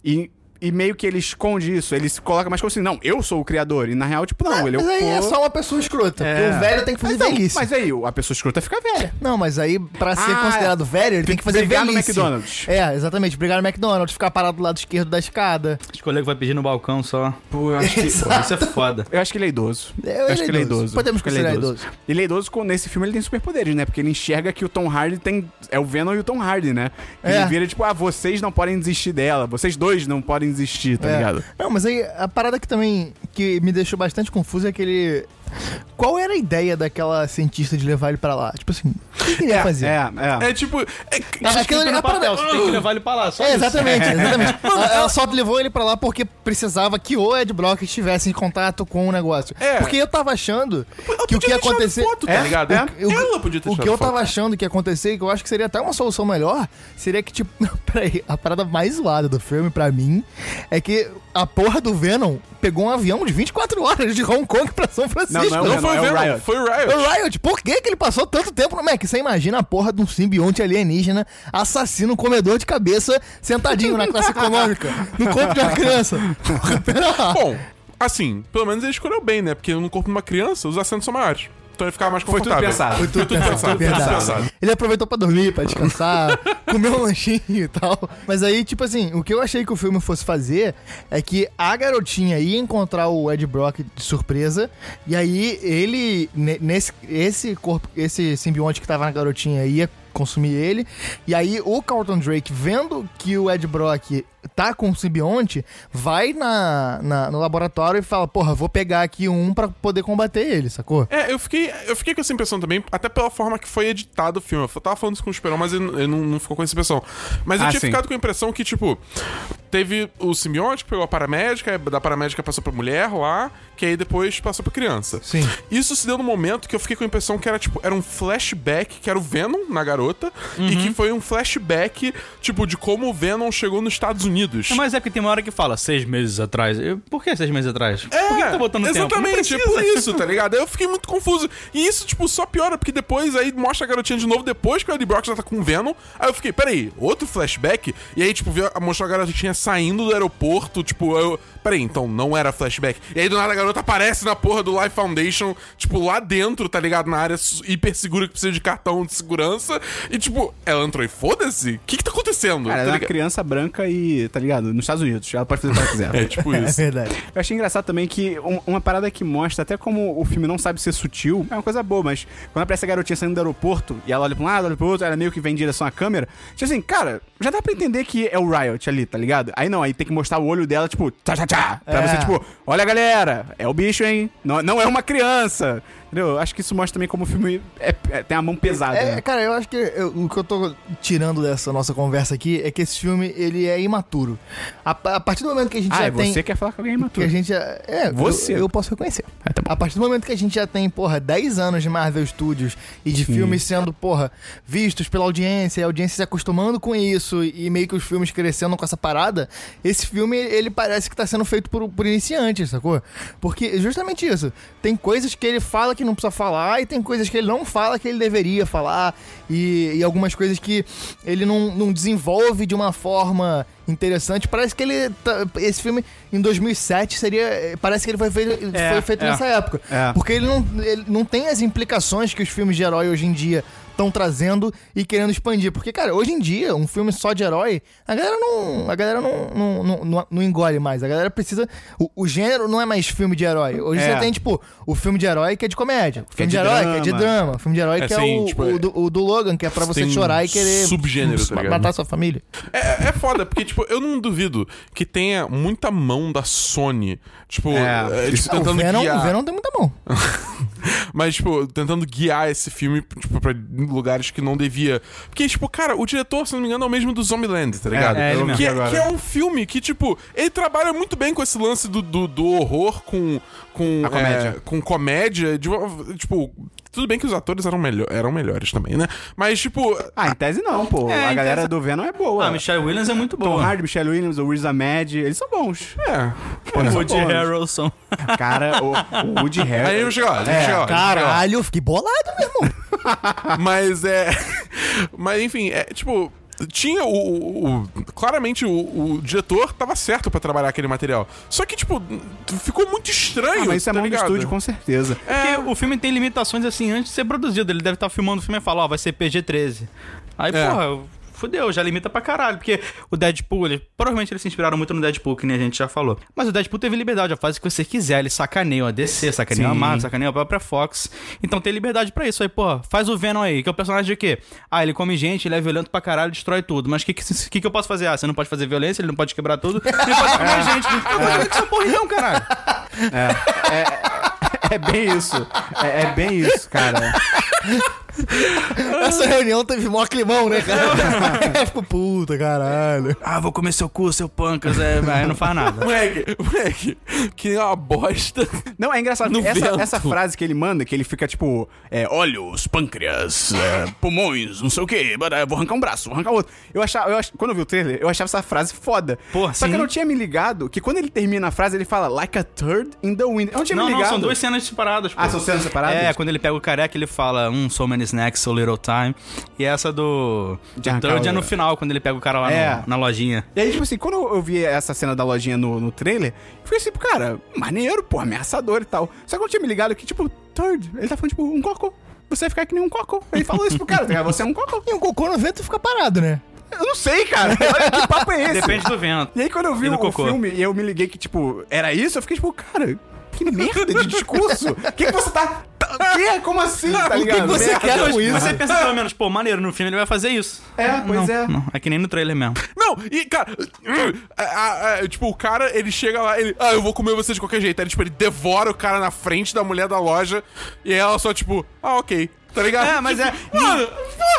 E. E meio que ele esconde isso, ele se coloca mais como assim, não, eu sou o criador. E na real, tipo, não, ele é o Mas aí é só uma pessoa escrota. É. Porque o velho tem que fazer Então, velhice. Mas aí, a pessoa escrota fica velha. Não, mas aí, pra ser Ah, considerado velho, ele tem, tem que fazer brigar no velhice. McDonald's. É, exatamente. Brigar no McDonald's, ficar parado do lado esquerdo da escada. Escolher que vai pedir no balcão só. Pô, eu acho que. Pô, isso é foda. Eu acho que ele é idoso. É, eu ele acho é que ele é idoso. Podemos que ele é considerar idoso. Ele é idoso quando nesse filme ele tem superpoderes, né? Porque ele enxerga que o Tom Hardy tem. É o Venom e o Tom Hardy, né? Ele É. vira tipo, ah, vocês não podem desistir dela. Vocês dois não podem desistir, tá É. ligado? Não, mas aí a parada que também que me deixou bastante confuso é que ele. Qual era a ideia daquela cientista de levar ele pra lá? Tipo assim, o que ele queria fazer? É, é. É tipo. É, aquilo ali- no papel, você tem que levar ele pra lá. Só É, isso. exatamente, exatamente. Ela ela só levou ele pra lá porque precisava que o Ed Brock estivesse em contato com o negócio. É. Porque eu tava achando ela que o podia que ia ter tirado acontecer. Foto, tá É, ligado? é. Eu- Ela podia ter o tirado que eu foto. tava achando que ia acontecer, e que eu acho que seria até uma solução melhor, seria que, tipo, peraí, a parada mais zoada do filme, pra mim, é que a porra do Venom pegou um avião de 24 horas de Hong Kong pra São Francisco. Não, não Não foi é o Venom, Riot. foi o Riot. O Riot, por que, que ele passou tanto tempo no Mac? Você imagina a porra de um simbionte alienígena, assassino, comedor de cabeça, sentadinho na classe econômica, no corpo de uma criança. Bom, assim, pelo menos ele escolheu bem, né? Porque no corpo de uma criança os assentos são maiores. Então ele ficava mais Foi tudo confortável. pensado. Foi tudo pensado. Foi tudo Verdade. pensado. Ele aproveitou pra dormir, pra descansar, comer um lanchinho e tal. Mas aí, tipo assim, o que eu achei que o filme fosse fazer é que a garotinha ia encontrar o Ed Brock de surpresa, e aí ele, ne- nesse esse corpo, esse simbionte que tava na garotinha ia consumir ele, e aí o Carlton Drake, vendo que o Ed Brock tá com o simbionte, vai na, na- no laboratório e fala, porra, vou pegar aqui um pra poder combater ele, sacou? É, eu fiquei, eu fiquei com essa impressão também, até pela forma que foi editado o filme. Eu tava falando isso com o Esperão, mas ele, ele não, não ficou com essa impressão. Mas eu Ah, tinha sim. ficado com a impressão que, tipo, teve o simbionte que pegou a paramédica, da paramédica passou pra mulher lá, que aí depois passou pra criança. Sim. Isso se deu no momento que eu fiquei com a impressão que era, tipo, era um flashback, que era o Venom na garota, e que foi um flashback, tipo, de como o Venom chegou nos Estados Unidos. Mas é porque tem uma hora que fala seis meses atrás. Eu- Por que seis meses atrás? Por que, que tá botando tempo? Exatamente, é precisa. por isso, tá ligado? Aí eu fiquei muito confuso. E isso, tipo, só piora, porque depois aí mostra a garotinha de novo, depois que o Eddie Brock já tá com o Venom. Aí eu fiquei, peraí, outro flashback? E aí, tipo, mostrou a garotinha saindo do aeroporto, tipo, eu. Peraí, então não era flashback. E aí do nada a garota aparece na porra do Life Foundation, tipo, lá dentro, tá ligado? Na área hiper segura que precisa de cartão de segurança. E, tipo, ela entrou e foda-se? O que que tá acontecendo? Cara, tá ela é uma criança branca e, tá ligado? Nos Estados Unidos. Ela pode fazer o que ela quiser. É, tipo É isso. verdade. Eu achei engraçado também que um- uma parada que mostra até como o filme não sabe ser sutil, é uma coisa boa, mas quando aparece a garotinha saindo do aeroporto e ela olha pra um lado, olha pro outro, ela meio que vem em direção à câmera, tipo assim, cara, já dá pra entender que é o Riot ali, tá ligado? Aí não, aí tem que mostrar o olho dela, tipo, tchá tchá tchá, pra É. você, tipo, olha galera, é o bicho, hein? Não, não é uma criança. Entendeu? Acho que isso mostra também como o filme é- é- tem a mão pesada. É, né? cara, eu acho que eu- o que eu tô tirando dessa nossa conversa aqui é que esse filme, ele é imaturo. A, a partir do momento que a gente Ah, já é tem... você que quer falar com alguém que a imaturo. gente já... É, Você. Eu, eu posso reconhecer. Ah, tá. A partir do momento que a gente já tem, porra, 10 anos de Marvel Studios e de filmes sendo, porra, vistos pela audiência, e a audiência se acostumando com isso e meio que os filmes crescendo com essa parada, esse filme, ele parece que tá sendo feito por, por iniciantes, sacou? Porque justamente isso. Tem coisas que ele fala que não precisa falar, e tem coisas que ele não fala que ele deveria falar, e, e algumas coisas que ele não, não desenvolve de uma forma interessante. Parece que ele. tá- esse filme, em 2007, seria. Parece que ele foi feito, É, foi feito é. nessa época. É. Porque ele não, ele não tem as implicações que os filmes de herói hoje em dia estão trazendo e querendo expandir. Porque, cara, hoje em dia, um filme só de herói, a galera não. A galera não, não, não, não, não engole mais. A galera precisa. O, o gênero não é mais filme de herói. Hoje É. você tem, tipo, o filme de herói que é de comédia. O é filme de, de herói que é de drama. drama. O filme de herói É, que é o, tipo, o é- do, o do Logan, que é pra você chorar e um querer. subgênero, tá ligado? matar sua família. É, é foda, porque, tipo, eu não duvido que tenha muita mão da Sony, tipo, É. é, tipo, Ah, o, tentando Venom, guiar. o Venom tem muita mão. Mas, tipo, tentando guiar esse filme, tipo, pra lugares que não devia. Porque, tipo, cara, o diretor, se não me engano, é o mesmo do Zombieland, tá ligado? é, ele que, é, que é um filme que, tipo, ele trabalha muito bem com esse lance do, do, do horror com. Com A comédia. é, com comédia. de tipo, tudo bem que os atores eram, melhor, eram melhores também, né? Mas, tipo. Ah, em tese não, pô. É, a galera tese- do Venom é boa. Ah, Michelle Williams é muito Tom boa. Hardy, Michelle Williams, o Riz Ahmed, eles são bons. É. Pô, Woody. Harrelson. Cara, o, o Woody Aí Harrelson... eu chego deixa eu chegar lá. Caralho, eu fiquei bolado, meu irmão. Mas é. Mas enfim, é tipo. Tinha o. o- o- claramente o, o diretor tava certo pra trabalhar aquele material. Só que, tipo, ficou muito estranho. Ah, mas isso é tá do ligado? estúdio, com certeza. Porque o filme tem limitações assim antes de ser produzido. Ele deve estar filmando o filme e falar, ó, vai ser PG-13. Aí, É. porra, fudeu, já limita pra caralho. Porque o Deadpool, ele, provavelmente eles se inspiraram muito no Deadpool, que nem a gente já falou. Mas o Deadpool teve liberdade, ó, faz o que você quiser. Ele sacaneia a DC, sacaneia a Sim. Marvel, sacaneia a própria Fox. Então tem liberdade pra isso. Aí, pô, faz o Venom aí, que é o personagem de quê? Ah, ele come gente, ele é violento pra caralho, destrói tudo. Mas o que, que, que, que eu posso fazer? Ah, você não pode fazer violência, ele não pode quebrar tudo, ele pode comer gente. Eu vou fazer com essa porra então, caralho. É bem isso. É, é bem isso, cara. Essa reunião teve mó climão, né, cara? Ficou puta, caralho. Ah, vou comer seu cu, seu pancas. É, aí não faz nada. Moleque, moleque, que nem uma bosta. Não, é engraçado. No essa, vento. essa frase que ele manda, que ele fica tipo, é, olhos, pâncreas, é, pulmões, não sei o quê, vou arrancar um braço, vou arrancar outro. Eu achava, eu ach- quando eu vi o trailer, eu achava essa frase foda. Porra, Só que sim. eu não tinha me ligado que quando ele termina a frase, ele fala, like a turd in the wind. Eu não tinha Não, me não, ligado. são duas cenas separadas, pô. Ah, são cenas separadas? É, quando ele pega o careca, ele fala, um, so many snacks, so little time. E essa do... De arrancar Third é no final, quando ele pega o cara lá É. no- na lojinha. E aí, tipo assim, quando eu vi essa cena da lojinha no, no trailer, eu fiquei assim, cara, maneiro, pô, ameaçador e tal. Só que eu não tinha me ligado que, tipo, third, ele tá falando, tipo, um cocô. Você vai ficar que nem um cocô. Ele falou isso pro cara, tá? Você é um cocô. E um cocô no vento fica parado, né? Eu não sei, cara. que papo é esse? Depende do vento. E aí, quando eu vi o, do o cocô. filme e eu me liguei que, tipo, era isso, eu fiquei, tipo, cara, que merda de discurso. O que, que você tá. tá que? Como assim, tá que ligado? você Merda. quer com isso? Você pensa pelo menos, pô, maneiro, no filme ele vai fazer isso. É, pois não, é. Não, é que nem no trailer mesmo. Não, e, cara, a- a- a- tipo, o cara, ele chega lá, ele, ah, eu vou comer você de qualquer jeito. Aí, tipo, ele devora o cara na frente da mulher da loja e ela só, tipo, ah, ok. Tá ligado? É, mas é. Tipo, mano,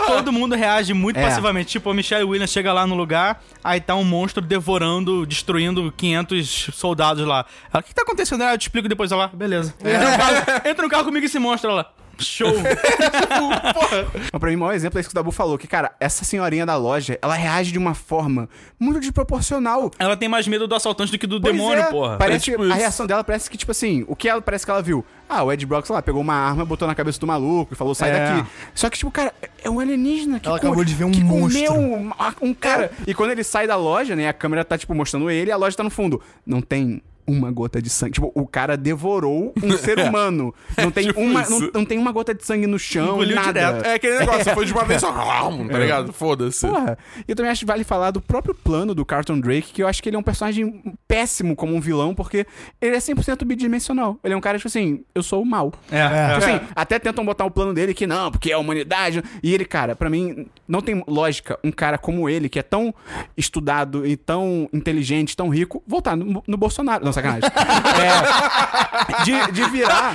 Todo mundo reage muito É. passivamente. Tipo, a Michelle Williams chega lá no lugar, aí tá um monstro devorando, destruindo 500 soldados lá. Ela, o que tá acontecendo? Ah, eu te explico depois. Ela, beleza. Entra, no carro, entra no carro comigo esse monstro lá. Show. Mas pra mim, o maior exemplo é isso que o Dabu falou, que, cara, essa senhorinha da loja, ela reage de uma forma muito desproporcional. Ela tem mais medo do assaltante do que do Pois demônio, é, porra. Parece É tipo que a isso. reação dela parece que, tipo assim, o que ela parece que ela viu? Ah, o Ed Brock, sei lá, pegou uma arma, botou na cabeça do maluco e falou, sai É. daqui. Só que, tipo, cara, é um alienígena que Ela acabou de ver um que monstro. comeu um, um cara. E quando ele sai da loja, né, a câmera tá, tipo, mostrando ele e a loja tá no fundo. Não tem uma gota de sangue. Tipo, o cara devorou um ser humano. Não tem, tipo uma, não, não tem uma gota de sangue no chão, Engoliu nada. direto. é aquele negócio, foi de uma vez só, tá ligado? Foda-se. Porra, e eu também acho que vale falar do próprio plano do Carlton Drake, que eu acho que ele é um personagem péssimo como um vilão, porque ele é 100% bidimensional. Ele é um cara, tipo assim, eu sou o mal. É, é. Tipo assim, até tentam botar o plano dele que não, porque é a humanidade. E ele, cara, pra mim, não tem lógica um cara como ele, que é tão estudado e tão inteligente, tão rico, voltar no, no Bolsonaro. Não, sacanagem. É, de, de virar.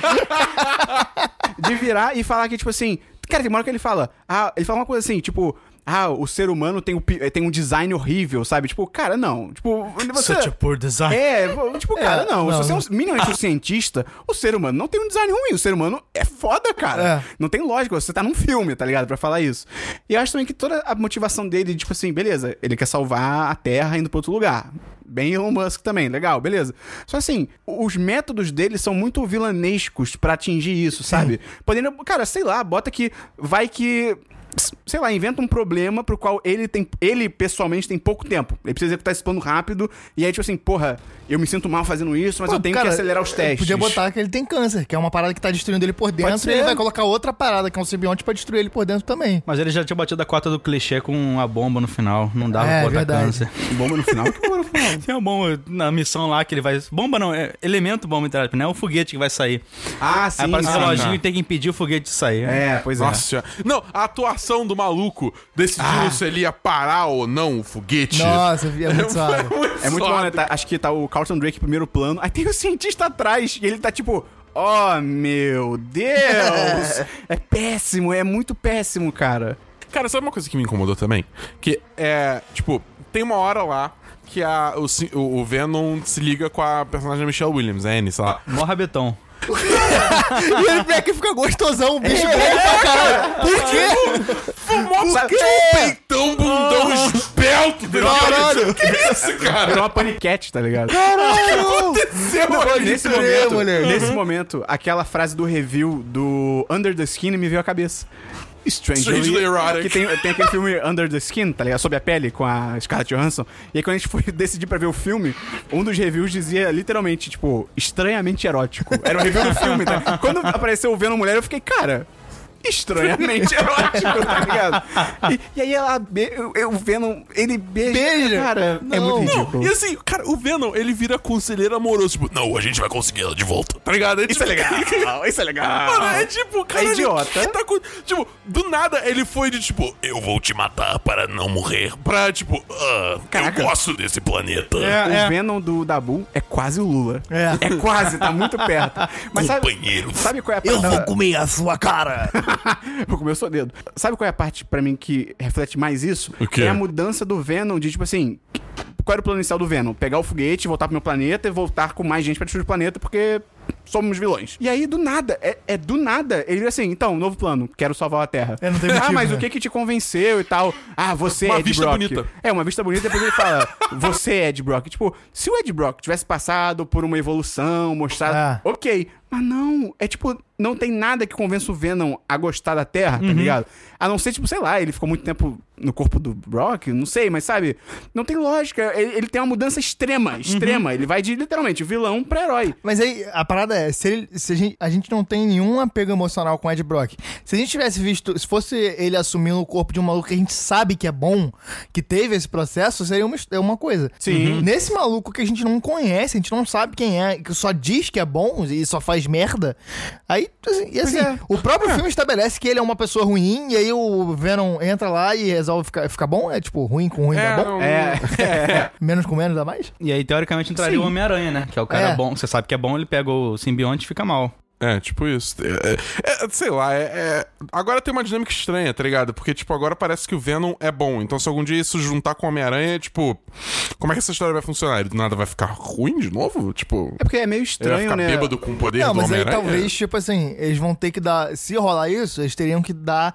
De virar e falar que, tipo assim. Cara, tem uma hora que ele fala. Ah, ele fala uma coisa assim, tipo. Ah, o ser humano tem, o pi- tem um design horrível, sabe? Tipo, cara, não. Tipo, você. Such a poor design. É, tipo, cara, não. não, Se você é um minimamente um cientista, o ser humano não tem um design ruim. O ser humano é foda, cara. É. Não tem lógica. Você tá num filme, tá ligado? Pra falar isso. E eu acho também que toda a motivação dele, tipo assim, beleza, ele quer salvar a Terra indo pra outro lugar. Bem Elon Musk também, legal, beleza. Só assim, os métodos dele são muito vilanescos pra atingir isso, sabe? Podendo, cara, sei lá, bota que vai que sei lá, inventa um problema pro qual ele tem ele pessoalmente tem pouco tempo. Ele precisa executar esse plano rápido e aí tipo assim, porra, eu me sinto mal fazendo isso, mas Pô, eu tenho cara, que acelerar os testes. Podia botar que ele tem câncer, que é uma parada que tá destruindo ele por dentro, e ele vai colocar outra parada, que é um simbionte, pra destruir ele por dentro também. Mas ele já tinha batido a cota do clichê com a bomba no final. Não dava É, pra botar verdade. câncer. bomba no final. Que bomba no final? Tem uma bomba na missão lá que ele vai. Bomba não, é elemento bomba, entre aspas, né? É o foguete que vai sair. Ah, sim. Aí aparece o reloginho e tem que impedir o foguete de sair. É, pois é. Nossa. Não, a atuação do maluco decidindo se ele ia parar ou não o foguete. Nossa, é muito suave. É muito bom, né? Tá- acho que tá o Carlton Drake em primeiro plano. Aí tem o cientista atrás e ele tá tipo. Oh, meu Deus! é péssimo, é muito péssimo, cara. Cara, sabe uma coisa que me incomodou também? Que é, tipo, tem uma hora lá que a, o, o, Venom se liga com a personagem da Michelle Williams, a Annie, sei lá. Mó rabetão. e ele vem aqui e fica gostosão, o bicho grande pra caralho. Por quê? Mó Sabe- peitão, bundão, esbelto. Caralho. Que isso, cara? Virou uma paniquete, tá ligado? Aconteceu, mano. nesse momento, moleque. nesse momento, aquela frase do review do Under the Skin me veio à cabeça. Strangely, Strangely erotic. Que tem, tem aquele filme Under the Skin, tá ligado? Sob a pele, com a Scarlett Johansson. E aí, quando a gente foi decidir pra ver o filme, um dos reviews dizia literalmente, tipo, estranhamente erótico. Era o review do filme, tá? Quando apareceu o Venom Mulher, eu fiquei, cara. Estranhamente erótico, tá ligado? E, e aí ela. Be, eu, eu- o Venom, ele beija. Beija? Cara, é Não. muito Não, ridículo. e assim, cara, o Venom, ele vira conselheiro amoroso. Tipo, não, a gente vai conseguir ela de volta. Tá ligado? Isso é legal, isso é legal. Mano, é tipo, cara, idiota. que tá com- tipo, do nada ele foi de tipo, eu vou te matar para não morrer. Pra tipo, ah, Caraca. eu gosto desse planeta. o Venom do Dabu é quase o Lula. É. quase, tá muito perto. Mas sabe, Companheiro. sabe qual é a parte? comer a sua cara. vou comer o seu dedo. Sabe qual é a parte pra mim que reflete mais isso? O quê? É a mudança do Venom de tipo assim. Qual era o plano inicial do Venom? Pegar o foguete, voltar pro meu planeta e voltar com mais gente pra destruir o planeta porque somos vilões. E aí, do nada, é, é do nada, ele vira assim, então, novo plano, quero salvar a Terra. É, não tem ah, motivo, mas né? o que que te convenceu e tal? Ah, você Uma é Ed vista Brock. bonita. É, uma vista bonita, depois ele fala, você é Ed Brock. Tipo, se o Ed Brock tivesse passado por uma evolução, mostrado, Ah. ok. Mas não, é tipo, não tem nada que convença o Venom a gostar da Terra, tá ligado? A não ser, tipo, sei lá, ele ficou muito tempo no corpo do Brock, não sei, mas sabe? Não tem lógica. Ele, ele tem uma mudança extrema, extrema. Ele vai de, literalmente, vilão pra herói. Mas aí, a parada é, se, ele- se a, gente, a gente não tem nenhum apego emocional com o Ed Brock. Se a gente tivesse visto, se fosse ele assumindo o corpo de um maluco que a gente sabe que é bom, que teve esse processo, seria uma, é uma coisa. Sim. Nesse maluco que a gente não conhece, a gente não sabe quem é, que só diz que é bom e só faz merda, aí, assim, e assim, é. o próprio filme estabelece que ele é uma pessoa ruim, e aí o Venom entra lá e resolve ficar, ficar bom, é tipo, ruim com ruim É, dá bom, não- É, é. menos com menos dá mais? E aí, teoricamente, entraria Sim. o Homem-Aranha, né? Que é o cara É. bom. Você sabe que é bom, ele pega o simbionte e fica mal. É, tipo isso. É, é, é, sei lá, é, é- Agora tem uma dinâmica estranha, tá ligado? Porque, tipo, agora parece que o Venom é bom. Então, se algum dia isso juntar com o Homem-Aranha, tipo. Como é que essa história vai funcionar? Ele do nada vai ficar ruim de novo? Tipo. É porque é meio Ele vai estranho, ficar né? bêbado com o poder Não, do mas aí talvez, tipo assim, eles vão ter que dar. Se rolar isso, eles teriam que dar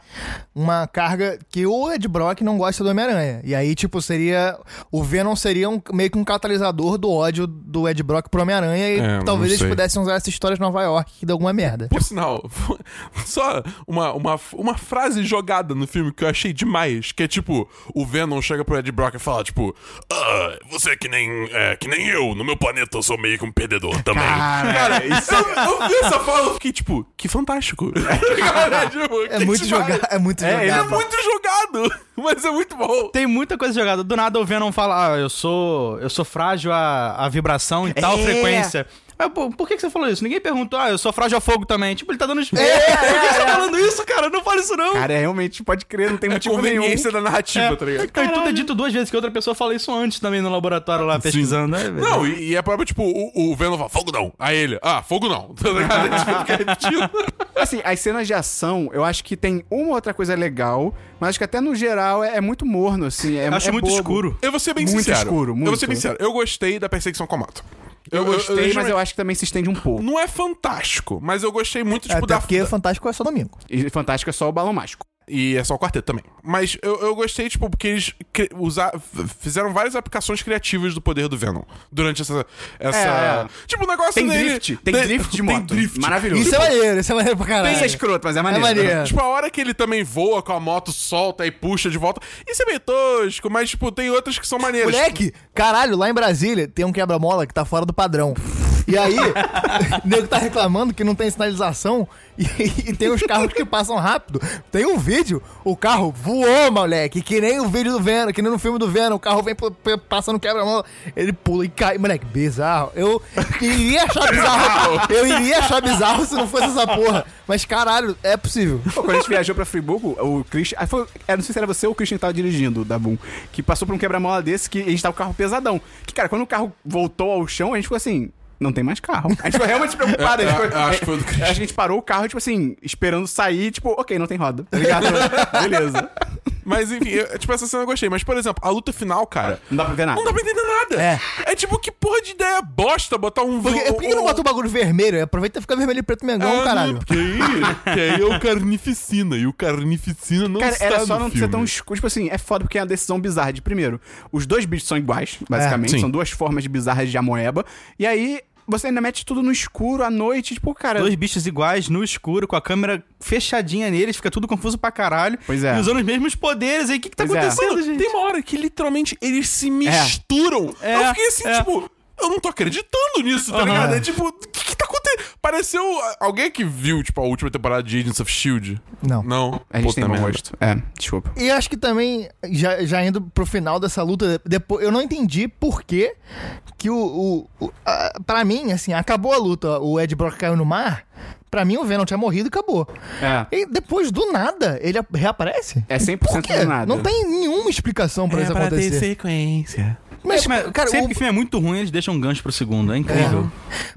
uma carga que o Ed Brock não gosta do Homem-Aranha. E aí, tipo, seria. O Venom seria um- meio que um catalisador do ódio do Ed Brock pro Homem-Aranha. E É, talvez eles pudessem usar essa história de Nova York que deu alguma merda. Por sinal, só uma, uma, uma frase jogada no filme que eu achei demais, que é tipo, o Venom chega pro Ed Brock e fala, tipo, ah, você é que nem, é, que nem eu, no meu planeta eu sou meio que um perdedor também. Cara, isso Eu, eu vi essa fala e fiquei, tipo, que fantástico. Cara, tipo, É que muito jogado. É muito É, É jogado. muito jogado, mas é muito bom. Tem muita coisa jogada. Do nada o Venom fala, ah, eu sou, eu sou frágil à, à vibração em tal É. frequência. Mas, pô, por que, que você falou isso? Ninguém perguntou, ah, eu sou frágil a fogo também. Tipo, ele tá dando... É, por que você tá falando isso, cara? Não fala isso não. Cara, é realmente, pode crer, não tem É motivo nenhum. da narrativa, tá ligado? Cara, e tudo é dito duas vezes, que outra pessoa fala isso antes também no laboratório lá, pesquisando, né? velho? Não, e, e é próprio, tipo, o, o Venom fala, fogo não. Aí ele, ah, fogo não. Tá ligado? Ele, tipo, fica repetindo. Assim, as cenas de ação, eu acho que tem uma outra coisa legal, mas acho que até no geral é, é muito morno, assim. É, Eu acho é muito bobo. escuro. Eu vou ser bem Muito sincero. escuro, Eu vou muito. ser bem sincero. Eu gostei da perseguição com a moto. Eu gostei, mas eu acho que também se estende um pouco. Não é fantástico, mas eu gostei muito, É, tipo, até da... porque Fantástico é só domingo. E Fantástico é só o balão mágico. E é só o quarteto também. Mas eu, eu gostei, tipo, porque eles cri- usa- f- fizeram várias aplicações criativas do poder do Venom durante essa. essa... É, é. Tipo, o negócio Tem dele. drift, tem de- drift de moto. Tem drift. Maravilhoso. Isso é maneiro, isso é maneiro pra caralho. Isso é escroto, mas é É maneiro. maneiro. Tipo, a hora que ele também voa com a moto, solta e puxa de volta. Isso é meio tosco, mas, tipo, tem outras que são maneiras. Moleque, caralho, lá em Brasília tem um quebra-mola que tá fora do padrão. E aí, o nego tá reclamando que não tem sinalização e, e tem os carros que passam rápido. Tem um vídeo, o carro voou, moleque, que nem o vídeo do Venom, que nem no filme do Venom, o carro vem passando quebra-mola, ele pula e cai. Moleque, bizarro. Eu iria achar bizarro. Eu iria achar bizarro se não fosse essa porra. Mas caralho, é possível. Pô, quando a gente viajou pra Friburgo, o Christian. ah, foi- eu não sei se era você ou o Christian que tava dirigindo, da Boom. Que passou por um quebra-mola desse que a gente tava com o carro pesadão. Que, cara, quando o carro voltou ao chão, a gente ficou assim. Não tem mais carro. A gente ficou realmente preocupado. a gente É, ficou- é, acho que foi do Christian. Acho que a gente parou o carro, tipo assim, esperando sair, tipo, ok, não tem roda. Tá ligado? Beleza. Mas enfim, eu- tipo, essa cena eu gostei. Mas, por exemplo, a luta final, cara. Não dá pra ver nada. Não dá pra entender nada. É. É tipo, que porra de ideia bosta botar um. Por que, por que não bota o bagulho vermelho? Aproveita e fica vermelho e preto mengão, Ah, caralho. não, Porque aí, que aí é o carnificina. E o carnificina não Cara, está era só no não filme. ser tão escuro. Tipo assim, é foda porque é uma decisão bizarra de primeiro. Os dois bichos são iguais, basicamente. sim. são duas formas bizarras de amoeba. E aí, você ainda mete tudo no escuro à noite, tipo, cara. Dois bichos iguais, no escuro, com a câmera fechadinha neles, fica tudo confuso pra caralho. Pois é. E usando os mesmos poderes aí. O que que tá Pois é. acontecendo, Mano, gente? tem uma hora que literalmente eles se misturam. É, eu fiquei assim, é. tipo, eu não tô acreditando nisso, tá Aham. ligado? É tipo, tá acontecendo? Pareceu. Alguém que viu, tipo, a última temporada de Agents of Shield? Não. Não. A gente Puta tem gosto. É, desculpa. E acho que também, já, já indo pro final dessa luta, depois, eu não entendi por que que o... o, o a- pra mim, assim, acabou a luta, o Ed Brock caiu no mar, pra mim o Venom tinha morrido e acabou. É. E depois, do nada, ele reaparece? É 100% Por quê? do nada. Não tem nenhuma explicação pra isso acontecer. sequência. Mas, Mas, cara, sempre o- que o filme é muito ruim, eles deixam um gancho pro segundo. É incrível.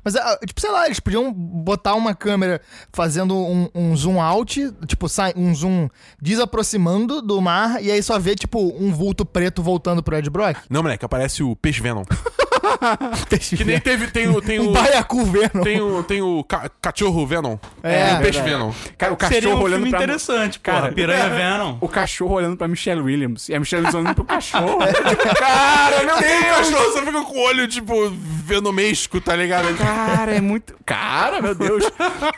Mas, ah, tipo, sei lá, eles podiam botar uma câmera fazendo um, um zoom out, tipo, sai, um zoom desaproximando do mar, e aí só vê, tipo, um vulto preto voltando pro Ed Brock. Não, moleque, aparece o peixe Venom. que nem teve. Tem o. Tem um o. baiacu Venom. Tem o, tem o ca- cachorro Venom. É, Tem o peixe verdade. Venom. Cara, o cachorro Seria um olhando filme pra... interessante, Cara. Piranha Venom. O cachorro olhando pra Michelle Williams. E a Michelle Williams olhando pro cachorro. cara, meu Tem Deus! cachorro, você fica com o olho, tipo, venomesco, tá ligado? Cara, é muito. Cara, meu Deus.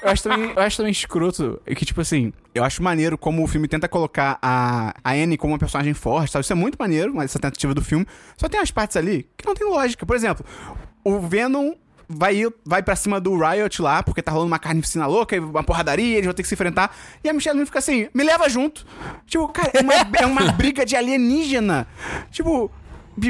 Eu acho também, eu acho também escroto que, tipo assim, eu acho maneiro como o filme tenta colocar a, a Anne como uma personagem forte, sabe? Isso é muito maneiro, essa tentativa do filme. Só tem umas partes ali que não tem lógica. Por exemplo, o Venom. Vai, ir, vai pra cima do Riot lá, porque tá rolando uma carnificina louca, e uma porradaria, eles vão ter que se enfrentar. E a Michelle Williams fica assim, me leva junto. Tipo, cara, é uma, é uma briga de alienígena. Tipo,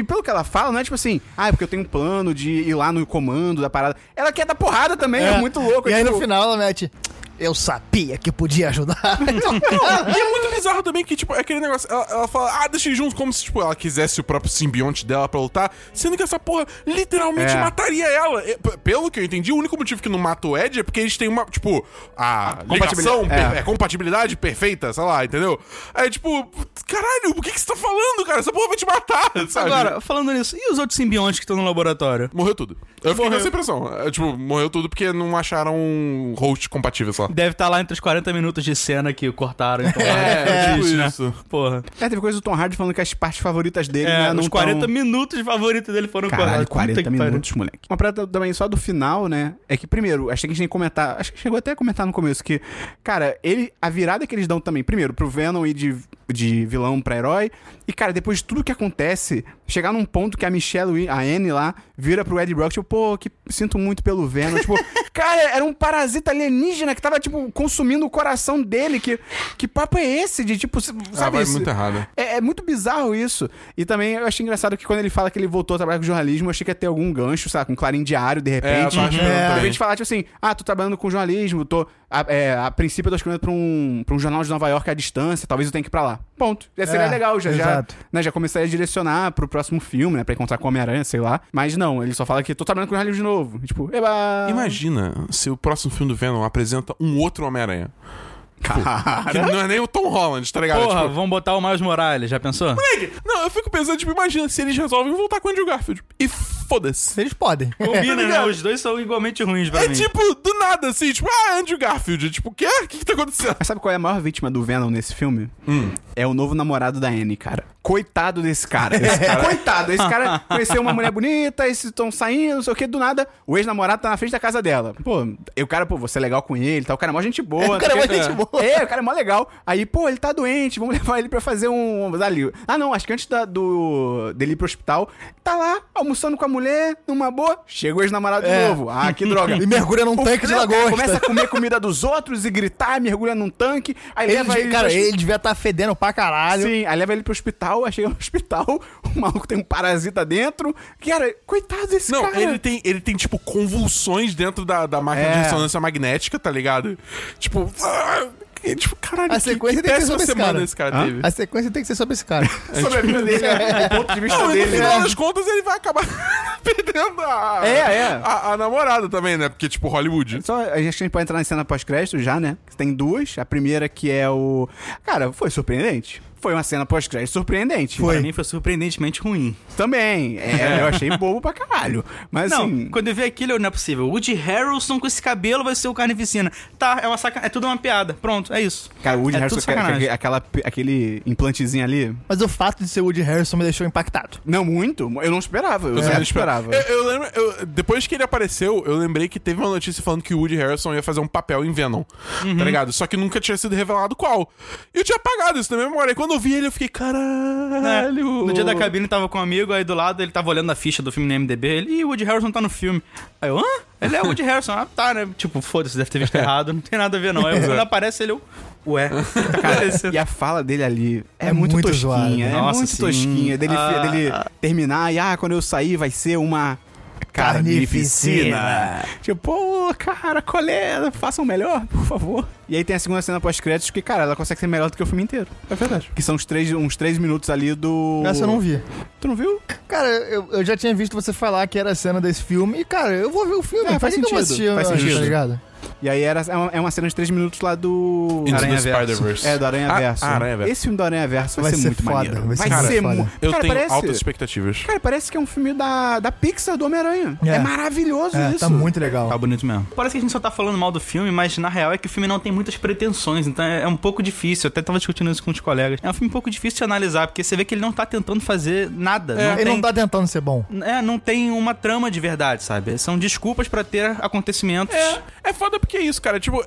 pelo que ela fala, não é tipo assim, ah, é porque eu tenho um plano de ir lá no comando da parada. Ela quer dar porrada também, é, muito louco. E é aí tipo, no final ela mete. Eu sabia que podia ajudar. é muito bizarro também que, tipo, é aquele negócio. Ela, ela fala, ah, deixa eles juntos, como se, tipo, ela quisesse o próprio simbionte dela pra lutar, sendo que essa porra literalmente É. mataria ela. E, pelo que eu entendi, o único motivo que não mata o Ed é porque eles têm uma, tipo, a ligação, Compatibilidade, per- é. é, compatibilidade perfeita, sei lá, entendeu? Aí, tipo, caralho, o que, que você tá falando, cara? Essa porra vai te matar, sabe? Agora, falando nisso, e os outros simbiontes que estão no laboratório? Morreu tudo. Eu fiquei com Morreu. essa impressão. É, tipo, morreu tudo porque não acharam um host compatível, sei lá. Deve estar lá entre os 40 minutos de cena que cortaram. Então, É, tipo triste, né? isso. Porra. É, teve coisa do Tom Hardy falando que as partes favoritas dele, É, né, não os 40 tão... minutos favoritos dele foram Caralho, cortados. Puta 40 que pariu. minutos, moleque. Uma parada também só do final, né? É que, primeiro, acho que a gente tem que comentar. Acho que chegou até a comentar no começo que, cara, ele. A virada que eles dão também, primeiro, pro Venom ir de, de vilão pra herói. E, cara, depois de tudo que acontece, chegar num ponto que a Michelle, a Anne lá, vira pro Ed Brock, tipo, pô, que sinto muito pelo Venom. tipo, cara, era um parasita alienígena que tava, tipo, consumindo o coração dele. Que, que papo é esse de, tipo, sabe? Ah, vai esse- muito errado. é, é muito bizarro isso. E também eu achei engraçado que quando ele fala que ele voltou a trabalhar com jornalismo, eu achei que ia ter algum gancho, sabe? Com Clarim Diário, de repente. eu tô achando É. De repente falar, tipo assim, ah, tô trabalhando com jornalismo, tô. A, é, a princípio eu tô escrevendo pra um, pra um jornal de Nova York à distância, talvez eu tenha que ir pra lá. Ponto. Já seria É, legal, já, já, exato. né, já começaria a direcionar pro próximo filme, né? Pra encontrar com o Homem-Aranha, sei lá. Mas não, ele só fala que tô trabalhando com o Harley de novo. E, Tipo, eba! Imagina se o próximo filme do Venom apresenta um outro Homem-Aranha. Cara. Que não é nem o Tom Holland, tá ligado? Porra, Tipo, vamos botar o Miles Morales, já pensou? moleque, não, eu fico pensando, tipo, imagina se eles resolvem voltar com o Andrew Garfield. E foda-se. Eles podem. Combina, né? ligado? Os dois são igualmente ruins pra É mim. tipo, do nada, assim, tipo, ah, Andrew Garfield. Tipo, o quê? O que que tá acontecendo? Mas sabe qual é a maior vítima do Venom nesse filme? Hum. É o novo namorado da Anne, cara. Coitado desse cara. Esse cara- Coitado. Esse cara conheceu uma mulher bonita, eles estão saindo, não sei o que, do nada, o ex-namorado tá na frente da casa dela. Pô, e o cara, pô, você é legal com ele, tá? O cara é mó gente boa. O cara é mó gente boa. É, o cara é mó legal. Aí, pô, ele tá doente, vamos levar ele pra fazer um... Ali. Ah, não, acho que antes da- do, dele ir pro hospital, tá lá, almoçando com a mulher, numa boa, chega o ex-namorado É. de novo. Ah, que droga. E mergulha num O tanque de cara lagosta. Começa a comer comida dos outros e gritar, mergulha num tanque. Aí Ele, leva ele. cara, ele devia estar fedendo pra caralho. Sim, aí leva ele pro hospital, aí chega no hospital, o maluco tem um parasita dentro. Cara, coitado desse Não, cara. ele tem, ele tem, tipo, convulsões dentro da, da máquina de É. ressonância magnética, tá ligado? Tipo, ah, e, tipo, caralho, A que, sequência que tem que ser sobre esse semana cara. esse cara teve. A sequência tem que ser sobre esse cara. Sobre a vida dele, o ponto de vista Não, e no dele. final né? das contas ele vai acabar perdendo a, É, é. A, a namorada também, né? Porque, tipo, Hollywood. Só, a gente pode entrar na cena pós-crédito já, né? Tem duas. A primeira que é o. Cara, foi surpreendente. Foi uma cena pós-crédito surpreendente. Pra mim foi surpreendentemente ruim. Também. É, eu achei bobo pra caralho. Mas Não, assim. quando eu vi aquilo, eu, não é possível. Woody Harrelson com esse cabelo vai ser o Carnificina. Tá, é uma saca... É tudo uma piada. Pronto, é isso. Cara, o Woody é Harrelson, aquela, aquela- aquele implantezinho ali. Mas o fato de ser Woody Harrison me deixou impactado. Não, muito. Eu não esperava. Eu zero também esperava. Eu, eu lembro, eu- depois que ele apareceu, eu lembrei que teve uma notícia falando que o Woody Harrison ia fazer um papel em Venom, Uhum. tá ligado? Só que nunca tinha sido revelado qual. E eu tinha apagado isso na memória. E quando eu vi ele, eu fiquei, caralho. É. No dia da cabine tava com um amigo, aí do lado ele tava olhando a ficha do filme no MDB. Ele, Ih, o Woody Harrelson tá no filme. Aí eu, hã? Ele é o Woody Harrelson. Ah, tá, né? Tipo, foda-se, deve ter visto errado. Não tem nada a ver, não. Aí quando aparece ele, eu, ué. tá? E a fala dele ali é, É muito, muito tosquinha. zoado. É Nossa, muito sim. tosquinha. Dele, Ah. dele terminar e, ah, quando eu sair vai ser uma carnificina. Carnificina. Tipo, pô, cara, colher, façam melhor, por favor. E aí tem a segunda cena pós-créditos que, cara, ela consegue ser melhor do que o filme inteiro. É verdade. Que são uns três, uns três minutos ali do... Essa eu não vi. Tu não viu? Cara, eu, eu já tinha visto você falar que era a cena desse filme. E, cara, eu vou ver o filme. É, faz que que eu vou sentido, assistir faz sentido. Tá ligado? E aí era, é, uma, é uma cena de três minutos lá do... Into Aranha the. Spider-Verse. É, do Aranha Ah, Verso. ah, Aranha Verso. Esse filme do Aranha Verso vai, Vai ser, ser muito foda, maneiro. vai ser Cara, muito foda. mu- Eu Cara, tenho parece... altas expectativas. Cara, parece que é um filme da, da Pixar do Homem-Aranha. É. É. maravilhoso É, isso. tá muito legal. Tá bonito mesmo. Parece que a gente só tá falando mal do filme, mas na real é que o filme não tem muitas pretensões, então é é um pouco difícil. Eu até tava discutindo isso com os colegas. É um filme um pouco difícil de analisar, porque você vê que ele não tá tentando fazer nada. não Ele tem... não tá tentando ser bom. É, não tem uma trama de verdade, sabe? São desculpas pra ter acontecimentos. É, é foda porque é isso, cara. Tipo,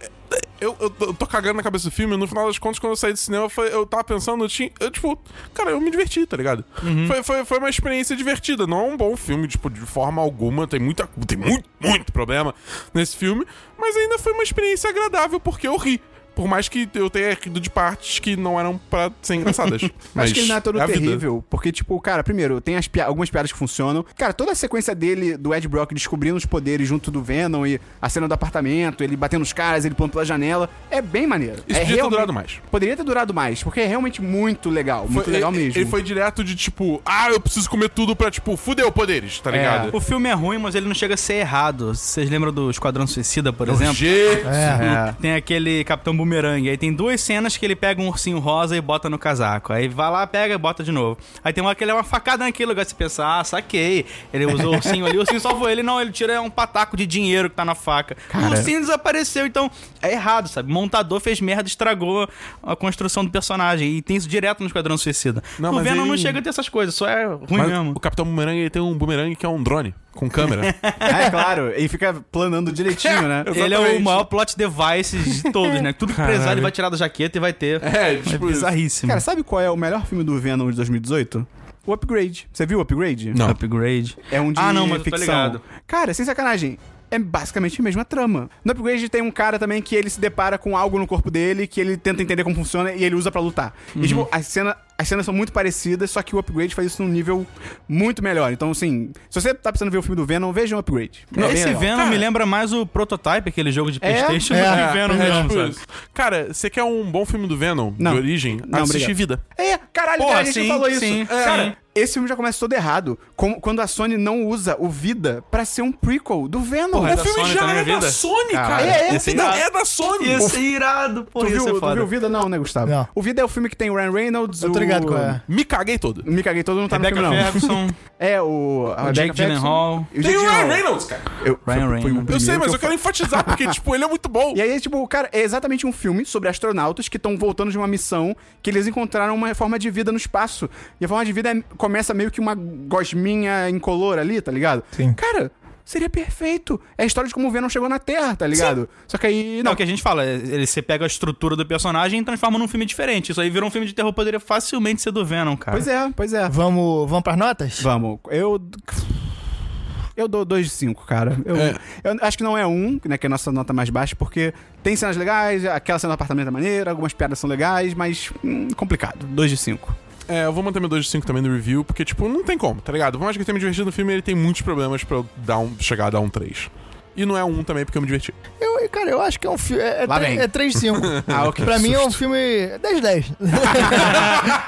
eu, eu, tô- eu tô cagando na cabeça do filme, no final das contas, quando eu saí do cinema, foi- eu tava pensando, eu tinha. Eu, tipo, cara, eu me diverti, tá ligado? Foi, foi, foi uma experiência divertida. Não é um bom filme, tipo, de forma alguma. Tem muita. Tem muito, muito problema nesse filme. Mas ainda foi uma experiência agradável porque eu ri. Por mais que eu tenha rido de partes que não eram pra ser engraçadas. Mas Acho que ele não é todo vida. terrível, porque, tipo, cara, primeiro, tem as pia- algumas piadas que funcionam. Cara, toda a sequência dele, do Ed Brock descobrindo os poderes junto do Venom e a cena do apartamento, ele batendo os caras, ele pulando pela janela, é bem maneiro. Isso é podia ter durado mais. Poderia ter durado mais, porque é realmente muito legal, muito Foi- legal ele, mesmo. Ele foi direto de tipo, ah, eu preciso comer tudo pra, tipo, fudeu poderes, tá É. ligado? O filme é ruim, mas ele não chega a ser errado. Vocês lembram do Esquadrão Suicida, por O exemplo? G. É. Tem aquele Capitão Boomerang. Aí tem duas cenas que ele pega um ursinho rosa e bota no casaco. Aí vai lá, pega e bota de novo. Aí tem uma que ele é uma facada naquele lugar. Você pensa, ah, saquei. Ele usou o ursinho ali, o ursinho salvou ele. Não, ele tira um pataco de dinheiro que tá na faca. O ursinho desapareceu. Então, é errado, sabe? Montador fez merda, estragou a construção do personagem. E tem isso direto no Esquadrão Suicida. Não, o Venom não ele- chega a ter essas coisas. Só é ruim Mas mesmo. o Capitão Boomerang ele tem um boomerang que é um drone com câmera. É, claro, ele fica planando direitinho, né? Ele é o maior plot device de todos, né? Tudo que precisar, Caralho. ele vai tirar da jaqueta e vai ter. É, É tipo isso. bizarríssimo. Cara, sabe qual é o melhor filme do Venom de 2018? O Upgrade. Você viu o Upgrade? Não. Upgrade. É um de Ah, não, mas ficção. ligado. Cara, sem sacanagem. É basicamente a mesma trama. No Upgrade tem um cara também que ele se depara com algo no corpo dele que ele tenta entender como funciona e ele usa pra lutar. Uhum. E tipo, a cena as cenas são muito parecidas, só que o Upgrade faz isso num nível muito melhor. Então, assim, se você tá precisando ver o filme do Venom, veja o Upgrade. É Esse legal. Venom Cara- me lembra mais o Prototype, aquele jogo de É? Playstation, É, do É, que Venom é, mesmo, tipo sabe? isso. Cara, você quer um bom filme do Venom, Não. de origem? Não, Assiste obrigado. Vida. É, caralho, Porra, cara, a gente sim, falou isso. sim, cara, sim. esse filme já começa todo errado. Com- quando a Sony não usa o Vida pra ser um prequel do Venom. Porra, é o da filme Sony já é da? Sony, Caralho. cara. É, é, o sim. Vida é da Sony. Ia ser irado, pô, Tu ia viu, tu viu o Vida? Não, né, Gustavo? Não. O Vida é o filme que tem o Ryan Reynolds, o... ligado qual é. Me caguei todo. Me caguei todo, não tá Rebecca no filme, não. Ferguson, É, o... a o Jake Rebecca Ferguson Gyllenhaal. e o Tem Jake o Ryan. Reynolds, cara. Eu, Ryan foi- foi o Reynolds. Eu sei, mas que eu quero enfatizar, porque, tipo, ele é muito bom. E aí, tipo, cara, é exatamente um filme sobre astronautas que estão voltando de uma missão que eles encontraram uma forma de vida no espaço. E a forma de vida é- começa meio que uma gosminha incolor ali, tá ligado? Sim. Cara, seria perfeito. É a história de como o Venom chegou na Terra, tá ligado? Só que aí. Não, Não, o que a gente fala, é, ele, você pega a estrutura do personagem e transforma num filme diferente. Isso aí virou um filme de terror, poderia facilmente ser do Venom, cara. Pois é, pois é. Vamos, vamos pras notas? Vamos. Eu. Eu dou 2 de 5, cara. Eu, É. eu acho que não é um, né? Que é a nossa nota mais baixa, porque tem cenas legais, aquela cena do apartamento é maneira, algumas piadas são legais, mas hum, complicado. 2 de 5. É, eu vou manter meu 2 de 5 também no review, porque, tipo, não tem como, tá ligado? Por mais que eu tenha me divertido no filme, ele tem muitos problemas pra eu dar um, chegar a dar um 3. E não é um também, porque eu me diverti. Eu, cara, eu acho que é um filme. É, é, Lá vem. é 3 de 5. Ah, ok. Pra mim é um filme 10 10.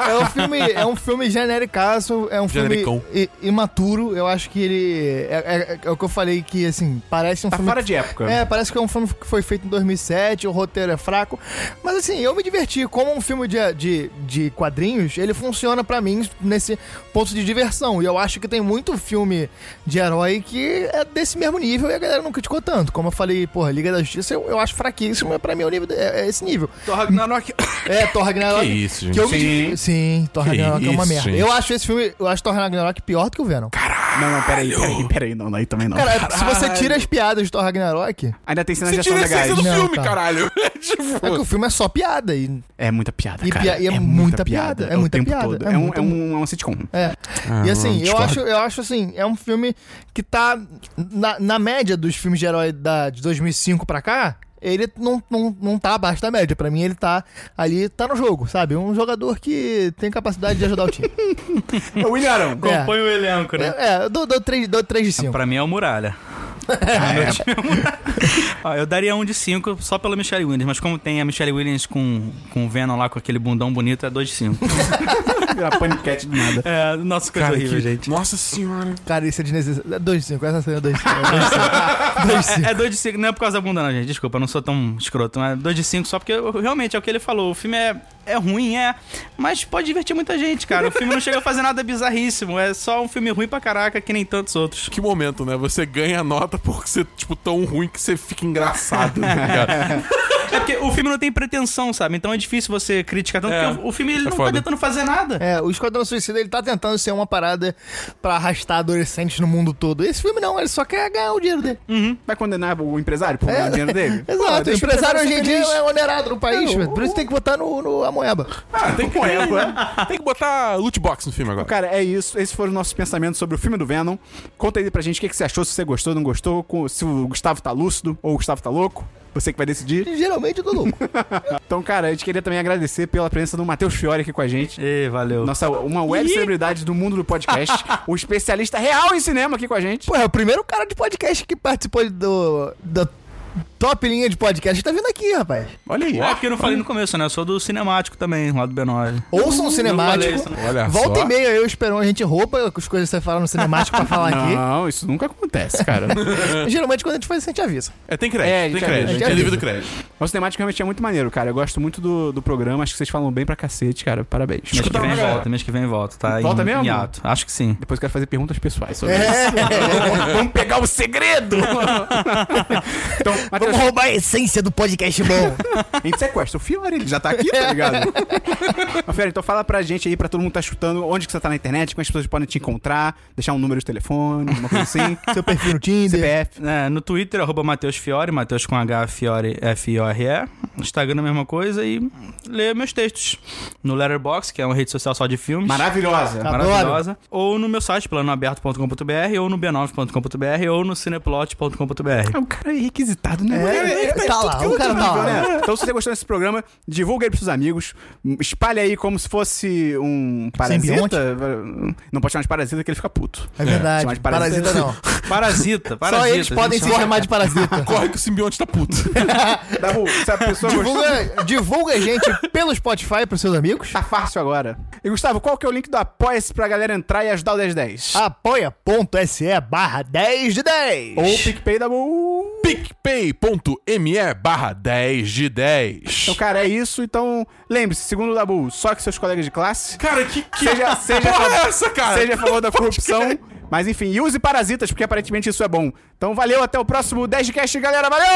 é um filme, é um filme genericaço, é um Genericão. filme i- imaturo. Eu acho que ele é, é- é o que eu falei que assim, parece um Tá filme fora de época. É, parece que é um filme que foi feito em 2007, o roteiro é fraco. Mas assim, eu me diverti. Como um filme de, de, de quadrinhos, ele funciona pra mim nesse ponto de diversão. E eu acho que tem muito filme de herói que é desse mesmo nível e a galera não criticou tanto. Como eu falei, porra, Liga da Justiça eu, eu acho fraquíssimo, mas pra mim é, o nível, é, é esse nível. Thor Ragnarok. É, Thor Ragnarok. Que isso, gente. que eu Sim. Sim, Thor Que Ragnarok é uma merda. gente. Eu acho esse filme, eu acho Thor Ragnarok pior do que o Venom. Não, não, peraí, peraí, peraí, não, aí também não. Cara, se você tira as piadas de Thor Ragnarok, Ainda tem cenas Você de ação tira a essência legais. do Não, filme, tá. caralho. tipo... é que o filme é só piada. E É muita piada, E cara. e é muita piada, é muita piada, é É, um, é, um, é uma sitcom. É. Ah, e assim, eu acho, eu acho assim, é um filme que tá na, na média dos filmes de herói da, de 2005 pra cá. Ele não, não, não tá abaixo da média. Pra mim, ele tá ali, tá no jogo, sabe? Um jogador que tem capacidade de ajudar o time. Ô, William Arão, É. Compõe o elenco, né? É, eu dou, dou, 3, dou 3 de 5. Pra mim é o Muralha. Ó, eu daria um de cinco só pela Michelle Williams, mas como tem a Michelle Williams com, com o Venom lá com aquele bundão bonito, é dois de cinco. virar paniquete do nada. é, nossa, coisa Cara, horrível, que- gente. Nossa senhora. Cara, isso é desnecessário. 2 de 5, essa cena é 2 de 5. 2 de 5. É 2 de 5, não é por causa da bunda, não, gente. Desculpa, eu não sou tão escroto. Mas 2 de 5 só porque eu- realmente é o que ele falou. O filme é, é ruim, é. Mas pode divertir muita gente, cara. O filme não chega a fazer nada bizarríssimo. É só um filme ruim pra caraca, que nem tantos outros. Que momento, né? Você ganha a nota por ser, tipo, tão ruim que você fica engraçado, tá ligado? É porque o filme não tem pretensão, sabe? Então é difícil você criticar tanto, É, porque o, o filme ele é não foda. tá tentando fazer nada. É, o Esquadrão Suicida, ele tá tentando ser uma parada pra arrastar adolescentes no mundo todo. Esse filme não, ele só quer ganhar o dinheiro dele. Vai condenar o empresário por ganhar o dinheiro dele? Pô, Exato, o deixa empresário hoje em dia é onerado no país, É, velho. por isso tem que botar no, no Amoeba. Ah, tem que, tem que botar loot box no filme agora. Cara, é isso. Esses foram os nossos pensamentos sobre o filme do Venom. Conta aí pra gente o que, que você achou, se você gostou, não gostou, com- se o Gustavo tá lúcido ou o Gustavo tá louco. Você que vai decidir. Geralmente eu tô louco. Então, cara, a gente queria também agradecer pela presença do Matheus Fiore aqui com a gente. Ê, valeu. Nossa, uma web celebridade do mundo do podcast. o especialista real em cinema aqui com a gente. Pô, é o primeiro cara de podcast que participou do, da top linha de podcast. Tá vindo aqui, rapaz. Olha aí. É porque eu não falei no começo, né? Eu sou do cinemático também, lá do B9. Ouçam o cinemático. isso, Olha Volta só. e meia, eu e o Esperon, a gente rouba as coisas que você fala no cinemático pra falar aqui. Não, isso nunca acontece, cara. Geralmente quando a gente faz isso, a gente avisa. É, tem crédito, É, tem crédito. avisa, é livre do crédito. o cinemático realmente é muito maneiro, cara. Eu gosto muito do, do programa. Acho que vocês falam bem pra cacete, cara. Parabéns. Mês que vem volta, mês que vem volta, tá? Volta em, mesmo? Em ato. Acho que sim. Depois eu quero fazer perguntas pessoais sobre isso. Vamos pegar o segredo! então, Matheus, Vamos roubar a essência do podcast bom. a gente sequestra o Fiore, ele já tá aqui, tá ligado? Ô, Fiore, então fala pra gente aí, pra todo mundo que tá chutando, onde que você tá na internet, como as pessoas podem te encontrar, deixar um número de telefone, uma coisa assim, Seu perfil no Tinder. CPF. É, no Twitter, arroba Matheus Fiore, Matheus com H, Fiore, F-I-O-R-E. No Instagram, a mesma coisa. E lê meus textos. No Letterboxd, que é uma rede social só de filmes. Maravilhosa. Maravilhosa. Ou no meu site, planoaberto.com.br, ou no b9.com.br, ou no cineplot.com.br. É um cara requisitado, né? É, tá lá, o cara tá lá. né? Então, se você gostou desse programa, divulga ele pros seus amigos. Espalhe aí como se fosse um parasita. Simbionte? Não pode chamar de parasita que ele fica puto. É verdade. Chama de Parasita não. Parasita, parasita. Só eles podem se chamar de parasita. Corre que o simbionte tá puto. Dabu, se a pessoa gostou, Divulga, divulga a gente pelo Spotify pros seus amigos. tá fácil agora. E Gustavo, qual que é o link do Apoia-se pra galera entrar e ajudar o 1010? apoia.se barra 10 de 10. Ou PicPay da Bu. picpay.me barra 10 de 10. Então, cara, é isso. Então, lembre-se, segundo o Dabu, só que seus colegas de classe. Cara, que, que Seja, seja, porra a é essa, cara? seja a favor da corrupção. Mas enfim, e use parasitas, porque aparentemente isso é bom. Então valeu, até o próximo 10 de cast, galera. Valeu!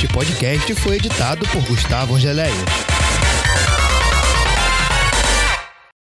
Este podcast foi editado por Gustavo Angeléia.